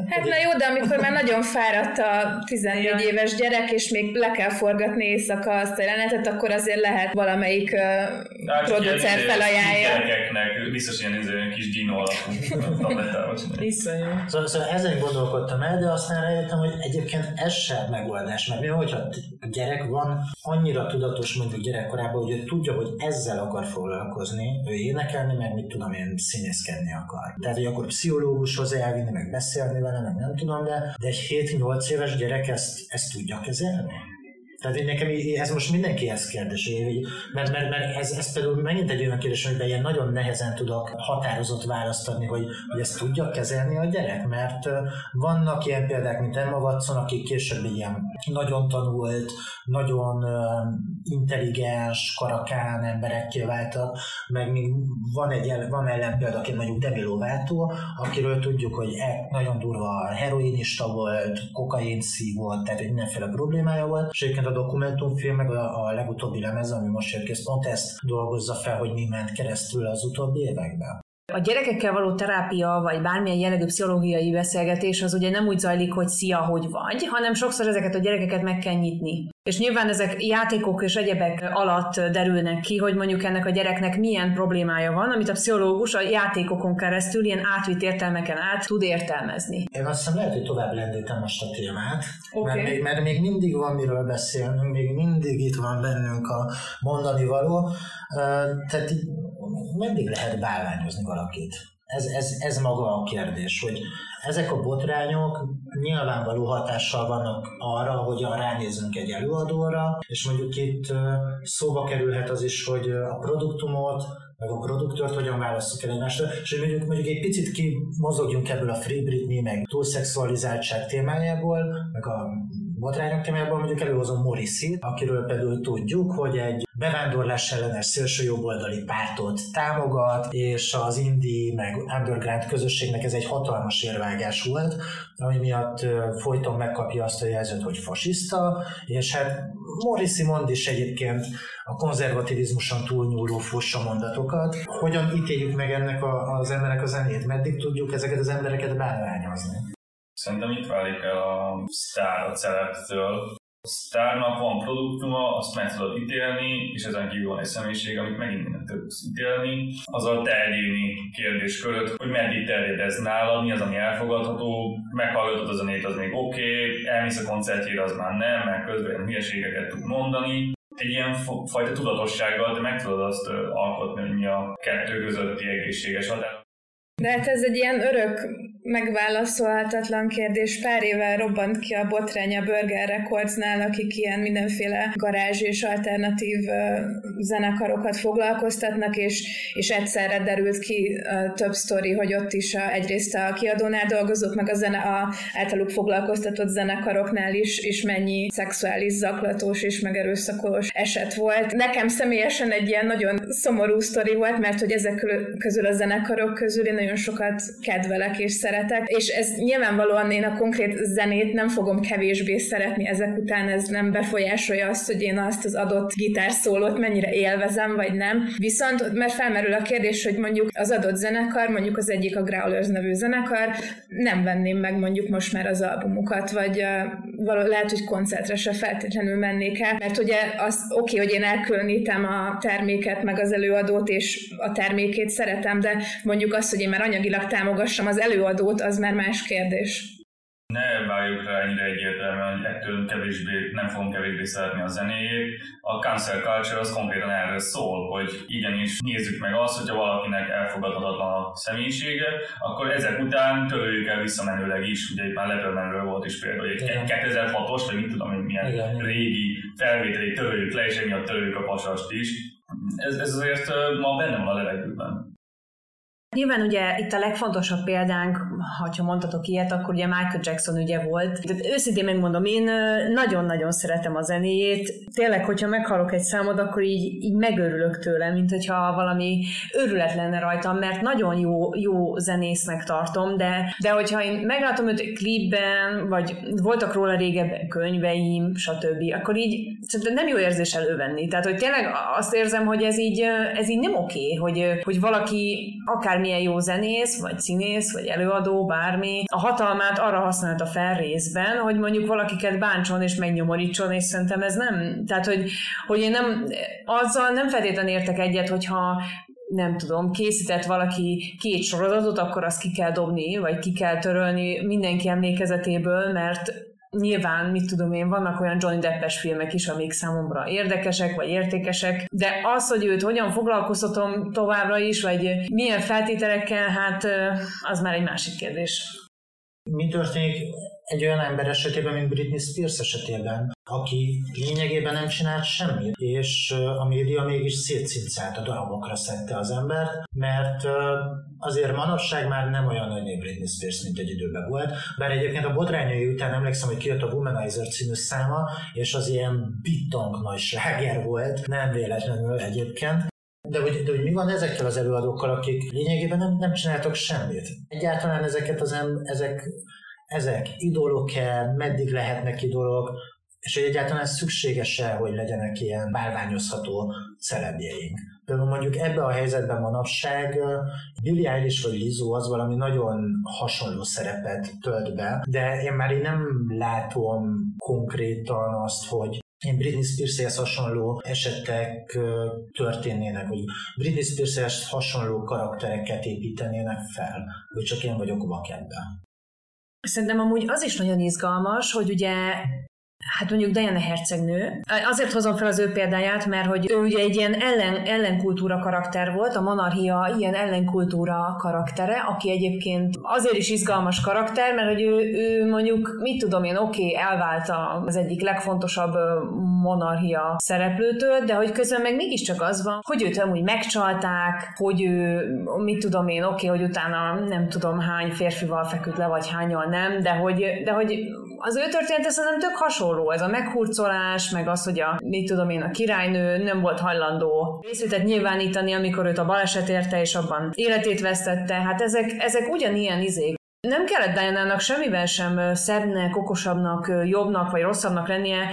[SPEAKER 3] Hát na jó, de amikor már nagyon fáradt a 14 ja. éves gyerek, és még le kell forgatni éjszaka azt a jelenetet, akkor azért lehet valamelyik uh, producer felajánlja.
[SPEAKER 2] Gyerekeknek biztos ilyen, ilyen kis dino alapú
[SPEAKER 1] Szóval, szóval ezen gondolkodtam el, de aztán rájöttem, hogy egyébként ez sem megoldás, mert mi, hogyha a gyerek van annyira tudatos mondjuk gyerekkorában, hogy ő tudja, hogy ezzel akar foglalkozni, ő énekelni, meg mit tudom én, színészkedni akar. Tehát, hogy akkor pszichológushoz elvinni, meg beszélni vele, meg nem tudom, de, de egy 7-8 éves gyerek ezt, ezt tudja kezelni? Tehát én nekem ez most mindenkihez kérdés, mert, mert, mert ez, ez például megint egy olyan kérdés, amiben ilyen nagyon nehezen tudok határozott választ adni, hogy, hogy ezt tudja kezelni a gyerek, mert vannak ilyen példák, mint Emma Watson, aki később ilyen nagyon tanult, nagyon intelligens, karakán emberekké váltak, meg még van egy van aki mondjuk Demi Lovato, akiről tudjuk, hogy e, nagyon durva heroinista volt, kokain szívott, tehát mindenféle problémája volt, és egyébként a dokumentumfilm, meg a, a legutóbbi lemez, ami most jött kész, pont ezt dolgozza fel, hogy mi ment keresztül az utóbbi években.
[SPEAKER 4] A gyerekekkel való terápia, vagy bármilyen jellegű pszichológiai beszélgetés az ugye nem úgy zajlik, hogy szia, hogy vagy, hanem sokszor ezeket a gyerekeket meg kell nyitni. És nyilván ezek játékok és egyebek alatt derülnek ki, hogy mondjuk ennek a gyereknek milyen problémája van, amit a pszichológus a játékokon keresztül ilyen átvitt értelmeken át tud értelmezni.
[SPEAKER 1] Én azt hiszem lehet, hogy tovább lendítem most a témát, okay. mert, még, mert még mindig van miről beszélnünk, még mindig itt van bennünk a mondani való, tehát meddig lehet bálványozni valakit? Ez, ez, ez maga a kérdés, hogy ezek a botrányok nyilvánvaló hatással vannak arra, hogyan ránézünk egy előadóra, és mondjuk itt szóba kerülhet az is, hogy a produktumot, meg a produktort hogyan választjuk el egymásra, és hogy mondjuk, mondjuk egy picit kimozogjunk ebből a Free Britney, meg túlszexualizáltság témájából, meg a botrányok témájában mondjuk előhozom Morrissey, akiről például tudjuk, hogy egy bevándorlás ellenes szélső jobboldali pártot támogat, és az indi meg underground közösségnek ez egy hatalmas érvágás volt, ami miatt folyton megkapja azt a jelzőt, hogy fasiszta, és hát Morrissey mond is egyébként a konzervativizmuson túlnyúló fussa mondatokat. Hogyan ítéljük meg ennek a, az emberek a zenét? Meddig tudjuk ezeket az embereket bálványozni?
[SPEAKER 2] Szerintem itt válik el a sztár a celebtől. A sztárnak van produktuma, azt meg tudod ítélni, és ezen kívül van egy személyiség, amit megint nem tudsz ítélni. Az a te egyéni kérdésköröd, hogy meddig terjed ez nálad, mi az, ami elfogadható, meghallgatod a zenét, az még oké, okay, elmész a koncertjére, az már nem, mert közben hülyeségeket tud mondani. Egy ilyen fajta tudatossággal, de meg tudod azt alkotni, hogy mi a kettő közötti egészséges határ.
[SPEAKER 3] De hát ez egy ilyen örök megválaszolhatatlan kérdés. Pár éve robbant ki a botrány a Burger Recordsnál, akik ilyen mindenféle garázs és alternatív zenekarokat foglalkoztatnak, és, és egyszerre derült ki több sztori, hogy ott is a, egyrészt a kiadónál dolgozók, meg a, zene, a általuk foglalkoztatott zenekaroknál is, is mennyi szexuális zaklatós és megerőszakolós eset volt. Nekem személyesen egy ilyen nagyon szomorú sztori volt, mert hogy ezek közül a zenekarok közül én nagyon sokat kedvelek és szeretek, és ez nyilvánvalóan én a konkrét zenét nem fogom kevésbé szeretni ezek után, ez nem befolyásolja azt, hogy én azt az adott gitárszólót mennyire élvezem, vagy nem. Viszont, mert felmerül a kérdés, hogy mondjuk az adott zenekar, mondjuk az egyik a Growlers nevű zenekar, nem venném meg mondjuk most már az albumukat, vagy való, lehet, hogy koncertre se feltétlenül mennék el, mert ugye az oké, okay, hogy én elkülönítem a terméket, meg az előadót, és a termékét szeretem, de mondjuk azt, hogy én már anyagilag támogassam az előadót, az már más kérdés.
[SPEAKER 2] Ne várjuk rá ennyire egyértelműen, hogy ettől kevésbé, nem fogom kevésbé szeretni a zenéjét. A cancel culture az konkrétan erről szól, hogy igenis nézzük meg azt, hogyha valakinek elfogadhatatlan a személyisége, akkor ezek után töröljük el visszamenőleg is, ugye itt már Lettermanről volt is például, hogy egy 2006-os, vagy mit tudom, hogy milyen Igen. régi felvételét töröljük le, és emiatt töröljük a pasast is. Ez, ez azért ma benne van a levegőben.
[SPEAKER 4] Nyilván ugye itt a legfontosabb példánk, ha mondhatok ilyet, akkor ugye Michael Jackson ügye volt. De őszintén megmondom, én nagyon-nagyon szeretem a zenéjét. Tényleg, hogyha meghallok egy számot, akkor így, így megörülök tőle, mint hogyha valami örület lenne rajtam, mert nagyon jó, jó zenésznek tartom, de, de hogyha én meglátom őt klipben, vagy voltak róla régebben könyveim, stb., akkor így szerintem nem jó érzés elővenni. Tehát, hogy tényleg azt érzem, hogy ez így, ez így nem oké, hogy, hogy valaki akár bármilyen jó zenész, vagy színész, vagy előadó, bármi, a hatalmát arra használta fel részben, hogy mondjuk valakiket bántson és megnyomorítson, és szerintem ez nem, tehát hogy, hogy én nem, azzal nem feltétlenül értek egyet, hogyha nem tudom, készített valaki két sorozatot, akkor azt ki kell dobni, vagy ki kell törölni mindenki emlékezetéből, mert Nyilván, mit tudom én, vannak olyan Johnny Deppes filmek is, amik számomra érdekesek, vagy értékesek, de az, hogy őt hogyan foglalkoztatom továbbra is, vagy milyen feltételekkel, hát az már egy másik kérdés.
[SPEAKER 1] Mi történik egy olyan ember esetében, mint Britney Spears esetében, aki lényegében nem csinált semmit, és a média mégis szétszincált a darabokra szedte az embert, mert azért manapság már nem olyan nagy Britney Spears, mint egy időben volt, bár egyébként a botrányai után emlékszem, hogy kijött a Womanizer című száma, és az ilyen bitong nagy sláger volt, nem véletlenül egyébként, de hogy, de hogy mi van ezekkel az előadókkal, akik lényegében nem, nem csináltak semmit? Egyáltalán ezeket az em, ezek ezek idolok-e, meddig lehetnek idolok, és hogy egyáltalán szükséges-e, hogy legyenek ilyen bálványozható celebjeink. Például mondjuk ebben a helyzetben manapság Billie Eilish vagy Lizzo az valami nagyon hasonló szerepet tölt be, de én már én nem látom konkrétan azt, hogy én Britney Spears-hez hasonló esetek történnének, hogy Britney Spears-hez hasonló karaktereket építenének fel, vagy csak én vagyok vak ebben.
[SPEAKER 4] Szerintem amúgy az is nagyon izgalmas, hogy ugye Hát mondjuk Diana hercegnő. Azért hozom fel az ő példáját, mert hogy ő ugye egy ilyen ellen, ellenkultúra karakter volt, a monarchia ilyen ellenkultúra karaktere, aki egyébként azért is izgalmas karakter, mert hogy ő, ő mondjuk, mit tudom én, oké, okay, elvált az egyik legfontosabb monarchia szereplőtől, de hogy közben meg mégiscsak az van, hogy őt amúgy megcsalták, hogy ő, mit tudom én, oké, okay, hogy utána nem tudom hány férfival feküdt le, vagy hányal nem, de hogy, de hogy az ő története szerintem tök hasonló, ez a meghurcolás, meg az, hogy a, mit tudom én, a királynő nem volt hajlandó részletet nyilvánítani, amikor őt a baleset érte, és abban életét vesztette. Hát ezek, ezek ugyanilyen izék. Nem kellett Diana-nak semmiben sem szebbnek, okosabbnak, jobbnak vagy rosszabbnak lennie,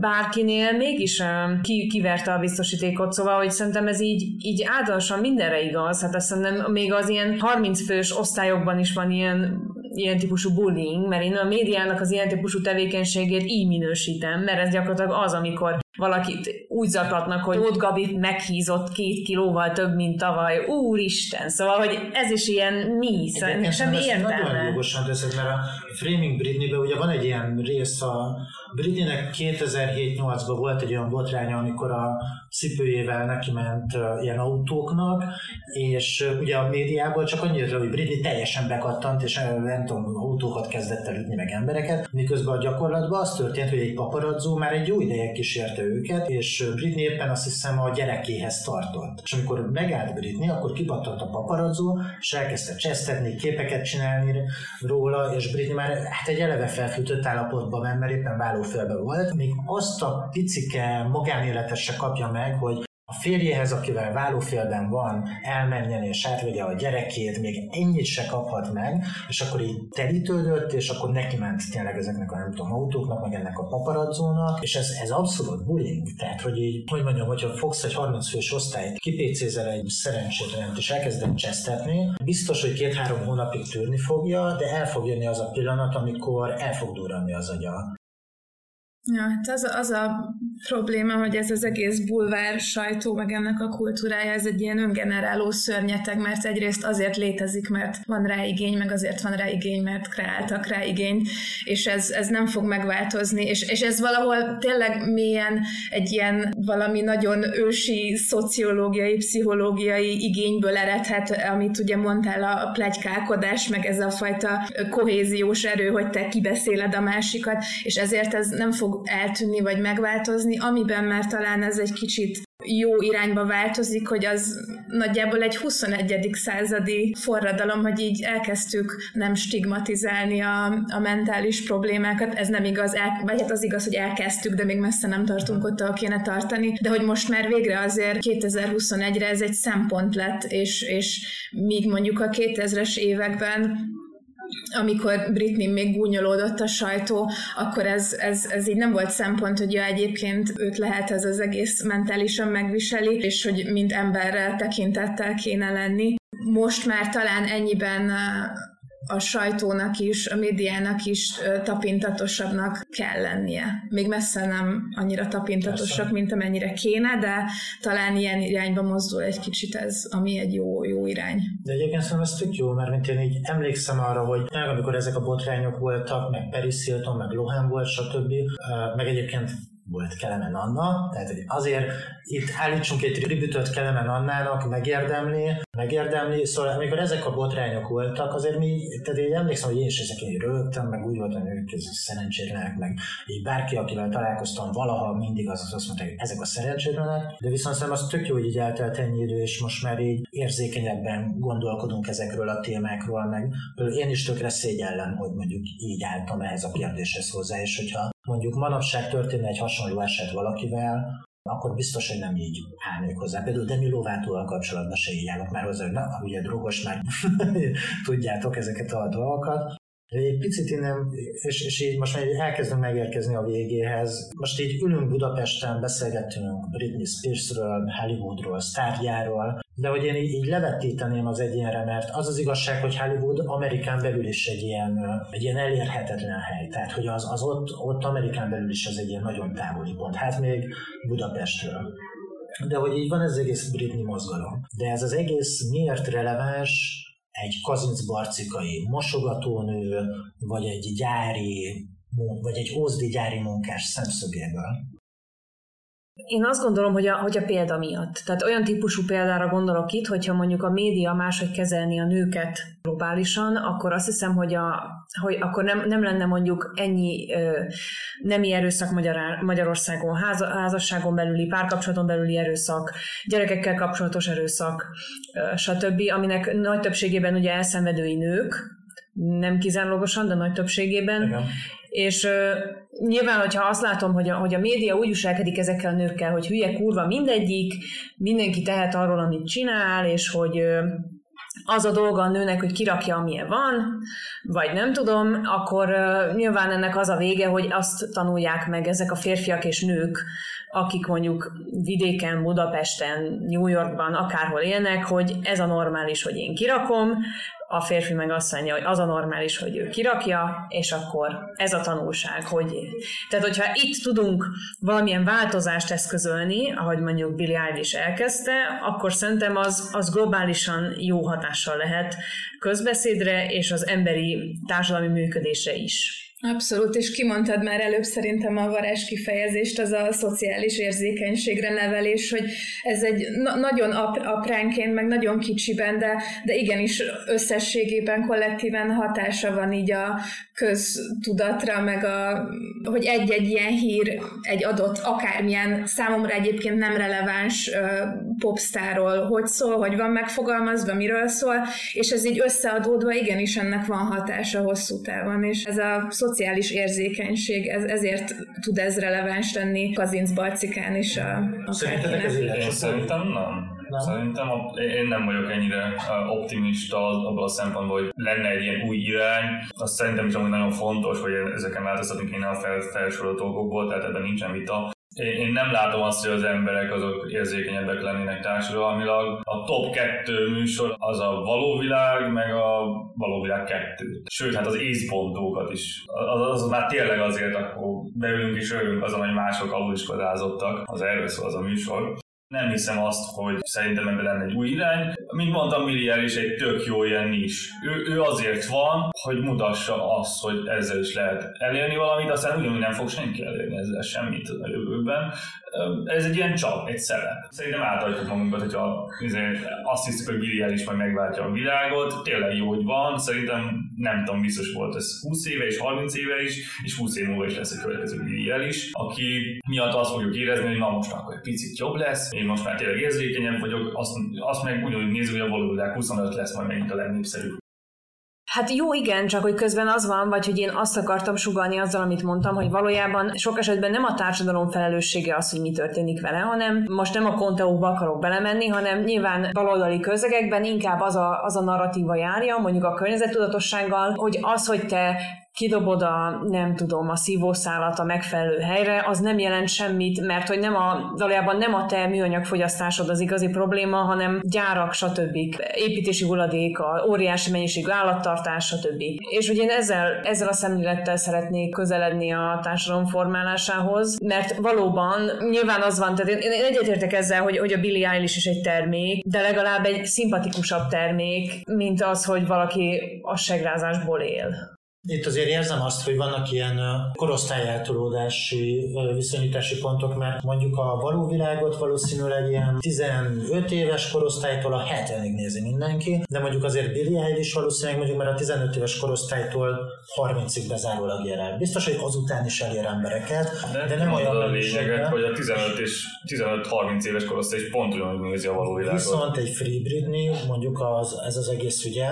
[SPEAKER 4] bárkinél mégis ki, kiverte a biztosítékot, szóval, hogy szerintem ez így, így általánosan mindenre igaz, hát azt szerintem még az ilyen 30 fős osztályokban is van ilyen ilyen típusú bullying, mert én a médiának az ilyen típusú tevékenységét így minősítem, mert ez gyakorlatilag az, amikor valakit úgy zaklatnak, hogy ott Gabi meghízott két kilóval több, mint tavaly. Úristen! Szóval, hogy ez is ilyen mi, szóval semmi értelme.
[SPEAKER 1] Nagyon jogosan teszed, mert a Framing Britney-ben ugye van egy ilyen rész a Britneynek 2007-8-ban volt egy olyan botránya, amikor a cipőjével neki ment ilyen autóknak, és ugye a médiában csak annyira, hogy Britney teljesen bekattant, és nem tudom, autókat kezdett el ütni meg embereket, miközben a gyakorlatban az történt, hogy egy paparazzó már egy jó ideje kísérte őket, és Britney éppen azt hiszem a gyerekéhez tartott. És amikor megállt Britney, akkor kipattant a paparazzó, és elkezdte csesztetni, képeket csinálni róla, és Britney már hát egy eleve felfűtött állapotban ment, mert éppen vállófélben volt, még azt a picike magánéletet se kapja meg, hogy a férjéhez, akivel vállófélben van, elmenjen és átvegye a gyerekét, még ennyit se kaphat meg, és akkor így telítődött, és akkor neki ment tényleg ezeknek a nem tudom, autóknak, meg ennek a paparazzónak, és ez, ez abszolút bullying. Tehát, hogy így, hogy mondjam, hogyha fogsz egy 30 fős osztályt, kipécézel egy szerencsétlenet, és elkezded csesztetni, biztos, hogy két-három hónapig tűrni fogja, de el fog jönni az a pillanat, amikor el fog durrani az agya.
[SPEAKER 3] Ja, hát az az a probléma, hogy ez az egész bulvár sajtó, meg ennek a kultúrája, ez egy ilyen öngeneráló szörnyeteg, mert egyrészt azért létezik, mert van rá igény, meg azért van rá igény, mert kreáltak rá igényt, és ez, ez nem fog megváltozni, és, és ez valahol tényleg mélyen egy ilyen valami nagyon ősi szociológiai, pszichológiai igényből eredhet, amit ugye mondtál, a plegykálkodás, meg ez a fajta kohéziós erő, hogy te kibeszéled a másikat, és ezért ez nem fog fog eltűnni vagy megváltozni, amiben már talán ez egy kicsit jó irányba változik, hogy az nagyjából egy 21. századi forradalom, hogy így elkezdtük nem stigmatizálni a, a mentális problémákat. Ez nem igaz, el, vagy hát az igaz, hogy elkezdtük, de még messze nem tartunk ott, ahol kéne tartani. De hogy most már végre azért 2021-re ez egy szempont lett, és, és míg mondjuk a 2000-es években amikor Britney még gúnyolódott a sajtó, akkor ez, ez, ez így nem volt szempont, hogy ja, egyébként őt lehet ez az egész mentálisan megviseli, és hogy mint emberre tekintettel kéne lenni. Most már talán ennyiben a sajtónak is, a médiának is tapintatosabbnak kell lennie. Még messze nem annyira tapintatosak, Persze. mint amennyire kéne, de talán ilyen irányba mozdul egy kicsit ez, ami egy jó, jó irány.
[SPEAKER 1] De egyébként szerintem ez tök jó, mert mint én így emlékszem arra, hogy amikor ezek a botrányok voltak, meg Paris Hilton, meg Lohan volt, stb., meg egyébként volt Kelemen Anna, tehát hogy azért itt állítsunk egy tribütöt Kelemen Annának, megérdemli, megérdemli, szóval amikor ezek a botrányok voltak, azért mi, tehát én emlékszem, hogy én is ezeken rögtem, meg úgy voltam, hogy ők szerencsétlenek, meg így bárki, akivel találkoztam valaha, mindig az azt mondta, hogy ezek a szerencsétlenek, de viszont szerintem az tök jó, hogy így eltelt ennyi idő, és most már így érzékenyebben gondolkodunk ezekről a témákról, meg én is tökre szégyellem, hogy mondjuk így álltam ehhez a kérdéshez hozzá, és hogyha mondjuk manapság történne egy hasonló eset valakivel, akkor biztos, hogy nem így állnék hozzá. Például Demi Lovátóval kapcsolatban se így állok már hozzá, hogy na, ugye drogos már tudjátok ezeket a dolgokat. Egy picit innen, és, és így most már elkezdünk megérkezni a végéhez. Most így ülünk Budapesten, beszélgetünk Britney Spearsről, Hollywoodról, sztárjáról, de hogy én így, így levetíteném az egyénre, mert az az igazság, hogy Hollywood Amerikán belül is egy ilyen, egy ilyen elérhetetlen hely. Tehát, hogy az, az ott, ott Amerikán belül is ez egy ilyen nagyon távoli pont. Hát még Budapestről. De hogy így van ez az egész Britney mozgalom. De ez az egész miért releváns egy kazinc barcikai mosogatónő, vagy egy gyári, vagy egy ózdi gyári munkás szemszögéből?
[SPEAKER 4] Én azt gondolom, hogy a, hogy a példa miatt. Tehát olyan típusú példára gondolok itt, hogyha mondjuk a média máshogy kezelni a nőket globálisan, akkor azt hiszem, hogy, a, hogy akkor nem, nem lenne mondjuk ennyi ö, nemi erőszak Magyar, Magyarországon, ház, házasságon belüli, párkapcsolaton belüli erőszak, gyerekekkel kapcsolatos erőszak, ö, stb., aminek nagy többségében ugye elszenvedői nők, nem kizárólagosan, de nagy többségében. Igen. És nyilván, hogyha azt látom, hogy a, hogy a média úgy viselkedik ezekkel a nőkkel, hogy hülye kurva mindegyik, mindenki tehet arról, amit csinál, és hogy az a dolga a nőnek, hogy kirakja, amilyen van, vagy nem tudom, akkor uh, nyilván ennek az a vége, hogy azt tanulják meg ezek a férfiak és nők, akik mondjuk vidéken, Budapesten, New Yorkban, akárhol élnek, hogy ez a normális, hogy én kirakom, a férfi meg azt mondja, hogy az a normális, hogy ő kirakja, és akkor ez a tanulság, hogy... Tehát, hogyha itt tudunk valamilyen változást eszközölni, ahogy mondjuk Billy Eilish elkezdte, akkor szerintem az, az globálisan jó hatással lehet közbeszédre és az emberi társadalmi működésre is.
[SPEAKER 3] Abszolút, és kimondtad már előbb szerintem a varázs kifejezést, az a szociális érzékenységre nevelés, hogy ez egy na- nagyon ap- apránként, meg nagyon kicsiben, de, de igenis összességében, kollektíven hatása van így a köztudatra, meg a, hogy egy-egy ilyen hír egy adott, akármilyen számomra egyébként nem releváns uh, popstáról, hogy szól, hogy van megfogalmazva, miről szól, és ez így összeadódva igenis ennek van hatása hosszú távon, és ez a szociális érzékenység, ez, ezért tud ez releváns lenni Kazinc Barcikán is a,
[SPEAKER 2] a Szerintetek ez Én szerintem nem. nem. Szerintem a, én nem vagyok ennyire optimista abban a szempontból, hogy lenne egy ilyen új irány. Azt szerintem is amúgy nagyon fontos, hogy ezeken változtatunk kéne a fel, felsorolt dolgokból, tehát ebben nincsen vita. Én nem látom azt, hogy az emberek azok érzékenyebbek lennének társadalmilag. A top kettő műsor az a való világ, meg a való világ kettő. Sőt, hát az észpontókat is. Az, az már tényleg azért akkor beülünk és örülünk azon, hogy mások aluliskodázottak. Az erről szól az a műsor. Nem hiszem azt, hogy szerintem ebben lenne egy új irány. Mint mondtam, Milliár is egy tök jó ilyen is. Ő, ő azért van, hogy mutassa azt, hogy ezzel is lehet elérni valamit, aztán ugyanúgy nem fog senki elérni ezzel semmit a jövőben. Ez egy ilyen csap, egy szerep. Szerintem átalakítjuk magunkat, hogyha azt hiszük, hogy Billy is majd megváltja a világot. Tényleg jó, hogy van. Szerintem nem tudom, biztos volt ez 20 éve és 30 éve is, és 20 év múlva is lesz egy következő Billy is, aki miatt azt fogjuk érezni, hogy na most akkor egy picit jobb lesz, én most már tényleg érzékenyebb vagyok, azt, azt meg ugyanúgy a valóság 25 lesz majd megint a legnépszerűbb.
[SPEAKER 4] Hát jó, igen, csak hogy közben az van, vagy hogy én azt akartam sugalni azzal, amit mondtam, hogy valójában sok esetben nem a társadalom felelőssége az, hogy mi történik vele, hanem most nem a konteóba akarok belemenni, hanem nyilván baloldali közegekben inkább az a, az a narratíva járja, mondjuk a környezettudatossággal, hogy az, hogy te kidobod a, nem tudom, a szívószálat a megfelelő helyre, az nem jelent semmit, mert hogy nem a, valójában nem a te műanyagfogyasztásod az igazi probléma, hanem gyárak, stb. építési hulladék, a óriási mennyiségű állattartás, stb. És hogy én ezzel, ezzel a szemlélettel szeretnék közeledni a társadalom formálásához, mert valóban nyilván az van, tehát én, én egyetértek ezzel, hogy, hogy a Billie Eilish is egy termék, de legalább egy szimpatikusabb termék, mint az, hogy valaki a segrázásból él.
[SPEAKER 1] Itt azért érzem azt, hogy vannak ilyen korosztályeltolódási viszonyítási pontok, mert mondjuk a való világot valószínűleg ilyen 15 éves korosztálytól a 70-ig nézi mindenki, de mondjuk azért Billy is valószínűleg mondjuk már a 15 éves korosztálytól 30-ig bezárólag ér el. Biztos, hogy azután is elér embereket, de, de nem olyan
[SPEAKER 2] a lényeget, hogy a 15 és 15-30 éves korosztály is pont ugyanúgy nézi a való világot.
[SPEAKER 1] Viszont egy Free Britney, mondjuk az, ez az egész ügye,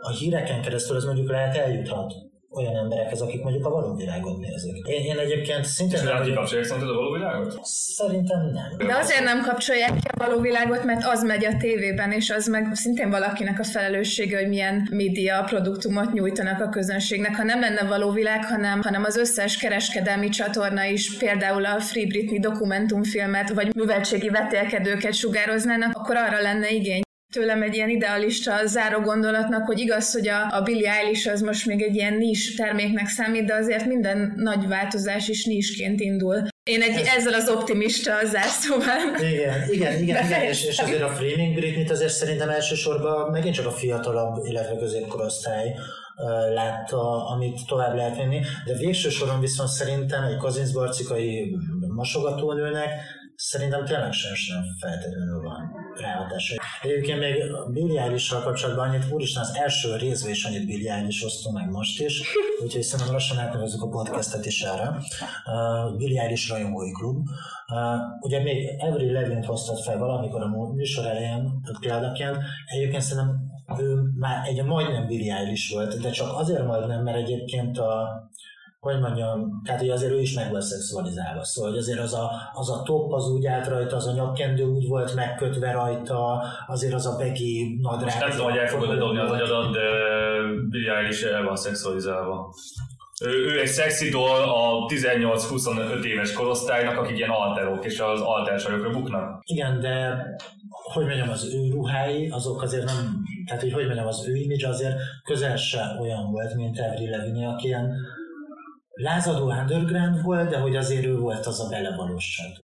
[SPEAKER 1] a híreken keresztül ez mondjuk lehet eljuthat olyan emberekhez, akik mondjuk a való világot nézik. Én, én egyébként szintén...
[SPEAKER 2] Nem kikapcsolják szerinted a való világot?
[SPEAKER 1] Szerintem nem.
[SPEAKER 3] De azért nem kapcsolják ki a való világot, mert az megy a tévében, és az meg szintén valakinek a felelőssége, hogy milyen média produktumot nyújtanak a közönségnek. Ha nem lenne való világ, hanem, hanem az összes kereskedelmi csatorna is például a Free Britney dokumentumfilmet, vagy műveltségi vetélkedőket sugároznának, akkor arra lenne igény tőlem egy ilyen idealista záró gondolatnak, hogy igaz, hogy a, a Billie Eilish az most még egy ilyen nis terméknek számít, de azért minden nagy változás is nisként indul. Én egy, Ez... ezzel az optimista zárszóval.
[SPEAKER 1] Igen, igen, igen, igen és, és azért a Framing Britney azért szerintem elsősorban megint csak a fiatalabb, illetve középkorosztály látta, amit tovább lehet venni, de végső soron viszont szerintem egy Kazinsz Barcikai mosogatónőnek szerintem tényleg sem, sem feltétlenül van ráhatása. Egyébként még Billy eilish kapcsolatban annyit, úristen, az első részben is annyit Eilish osztom meg most is, úgyhogy szerintem lassan átnevezzük a podcastet is erre. Uh, Eilish rajongói klub. Uh, ugye még Every Levin hoztad fel valamikor a műsor elején, Kládaként. Egyébként szerintem ő már egy majdnem Eilish volt, de csak azért majdnem, mert egyébként a hogy mondjam, tehát hogy azért ő is meg volt szexualizálva, szóval hogy azért az a, az a top az úgy állt rajta, az a nyakkendő úgy volt megkötve rajta, azért az a begi nadrág. Most
[SPEAKER 2] nem tudom, hogy el fogod dobni az agyadat, de Billie is el van szexualizálva. Ő, ő egy szexi doll a 18-25 éves korosztálynak, akik ilyen alterok, és az altersajokra buknak.
[SPEAKER 1] Igen, de hogy mondjam, az ő ruhái, azok azért nem, tehát hogy hogy mondjam, az ő image azért közel se olyan volt, mint Avril Lavigne, aki ilyen lázadó underground volt, de hogy azért ő volt az a belevalóság.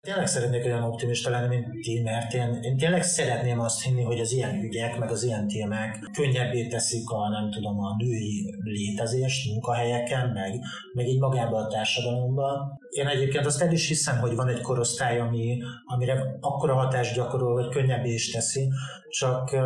[SPEAKER 1] Tényleg szeretnék olyan optimista lenni, mint ti, mert én, én tényleg szeretném azt hinni, hogy az ilyen ügyek, meg az ilyen témák könnyebbé teszik a, nem tudom, a női létezést munkahelyeken, meg, meg így magában a társadalomban. Én egyébként azt el is hiszem, hogy van egy korosztály, ami, amire akkora hatást gyakorol, vagy könnyebbé is teszi, csak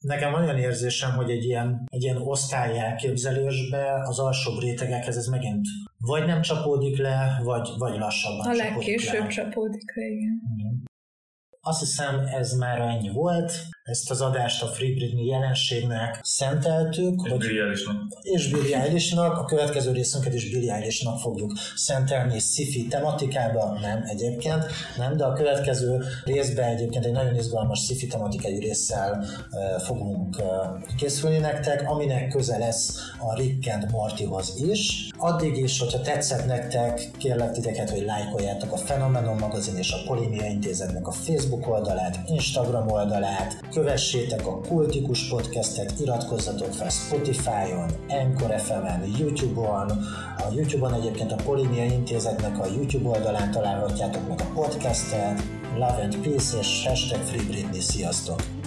[SPEAKER 1] Nekem van olyan érzésem, hogy egy ilyen, egy ilyen osztály elképzelésbe az alsóbb rétegekhez ez megint vagy nem csapódik le, vagy, vagy lassabban
[SPEAKER 3] A legkésőbb csapódik le, igen.
[SPEAKER 1] igen. Azt hiszem ez már ennyi volt. Ezt az adást a Free Britney jelenségnek szenteltük.
[SPEAKER 2] És hogy, Billie Eilishnak.
[SPEAKER 1] És Billie Eilishnak. A következő részünket is Billie Eilishnak fogjuk szentelni sci-fi tematikába. Nem egyébként, nem, de a következő részben egyébként egy nagyon izgalmas sci-fi tematikai résszel uh, fogunk uh, készülni nektek, aminek köze lesz a Rick and Mortyhoz is. Addig is, hogyha tetszett nektek, kérlek titeket, hogy lájkoljátok a Phenomenon magazin és a Polémia Intézetnek a Facebook oldalát, Instagram oldalát, kövessétek a Kultikus podcastet, iratkozzatok fel Spotify-on, Anchor FM-en, YouTube-on, a YouTube-on egyébként a Polémia Intézetnek a YouTube oldalán találhatjátok meg a podcastet, Love and Peace és hashtag Free Britney, sziasztok!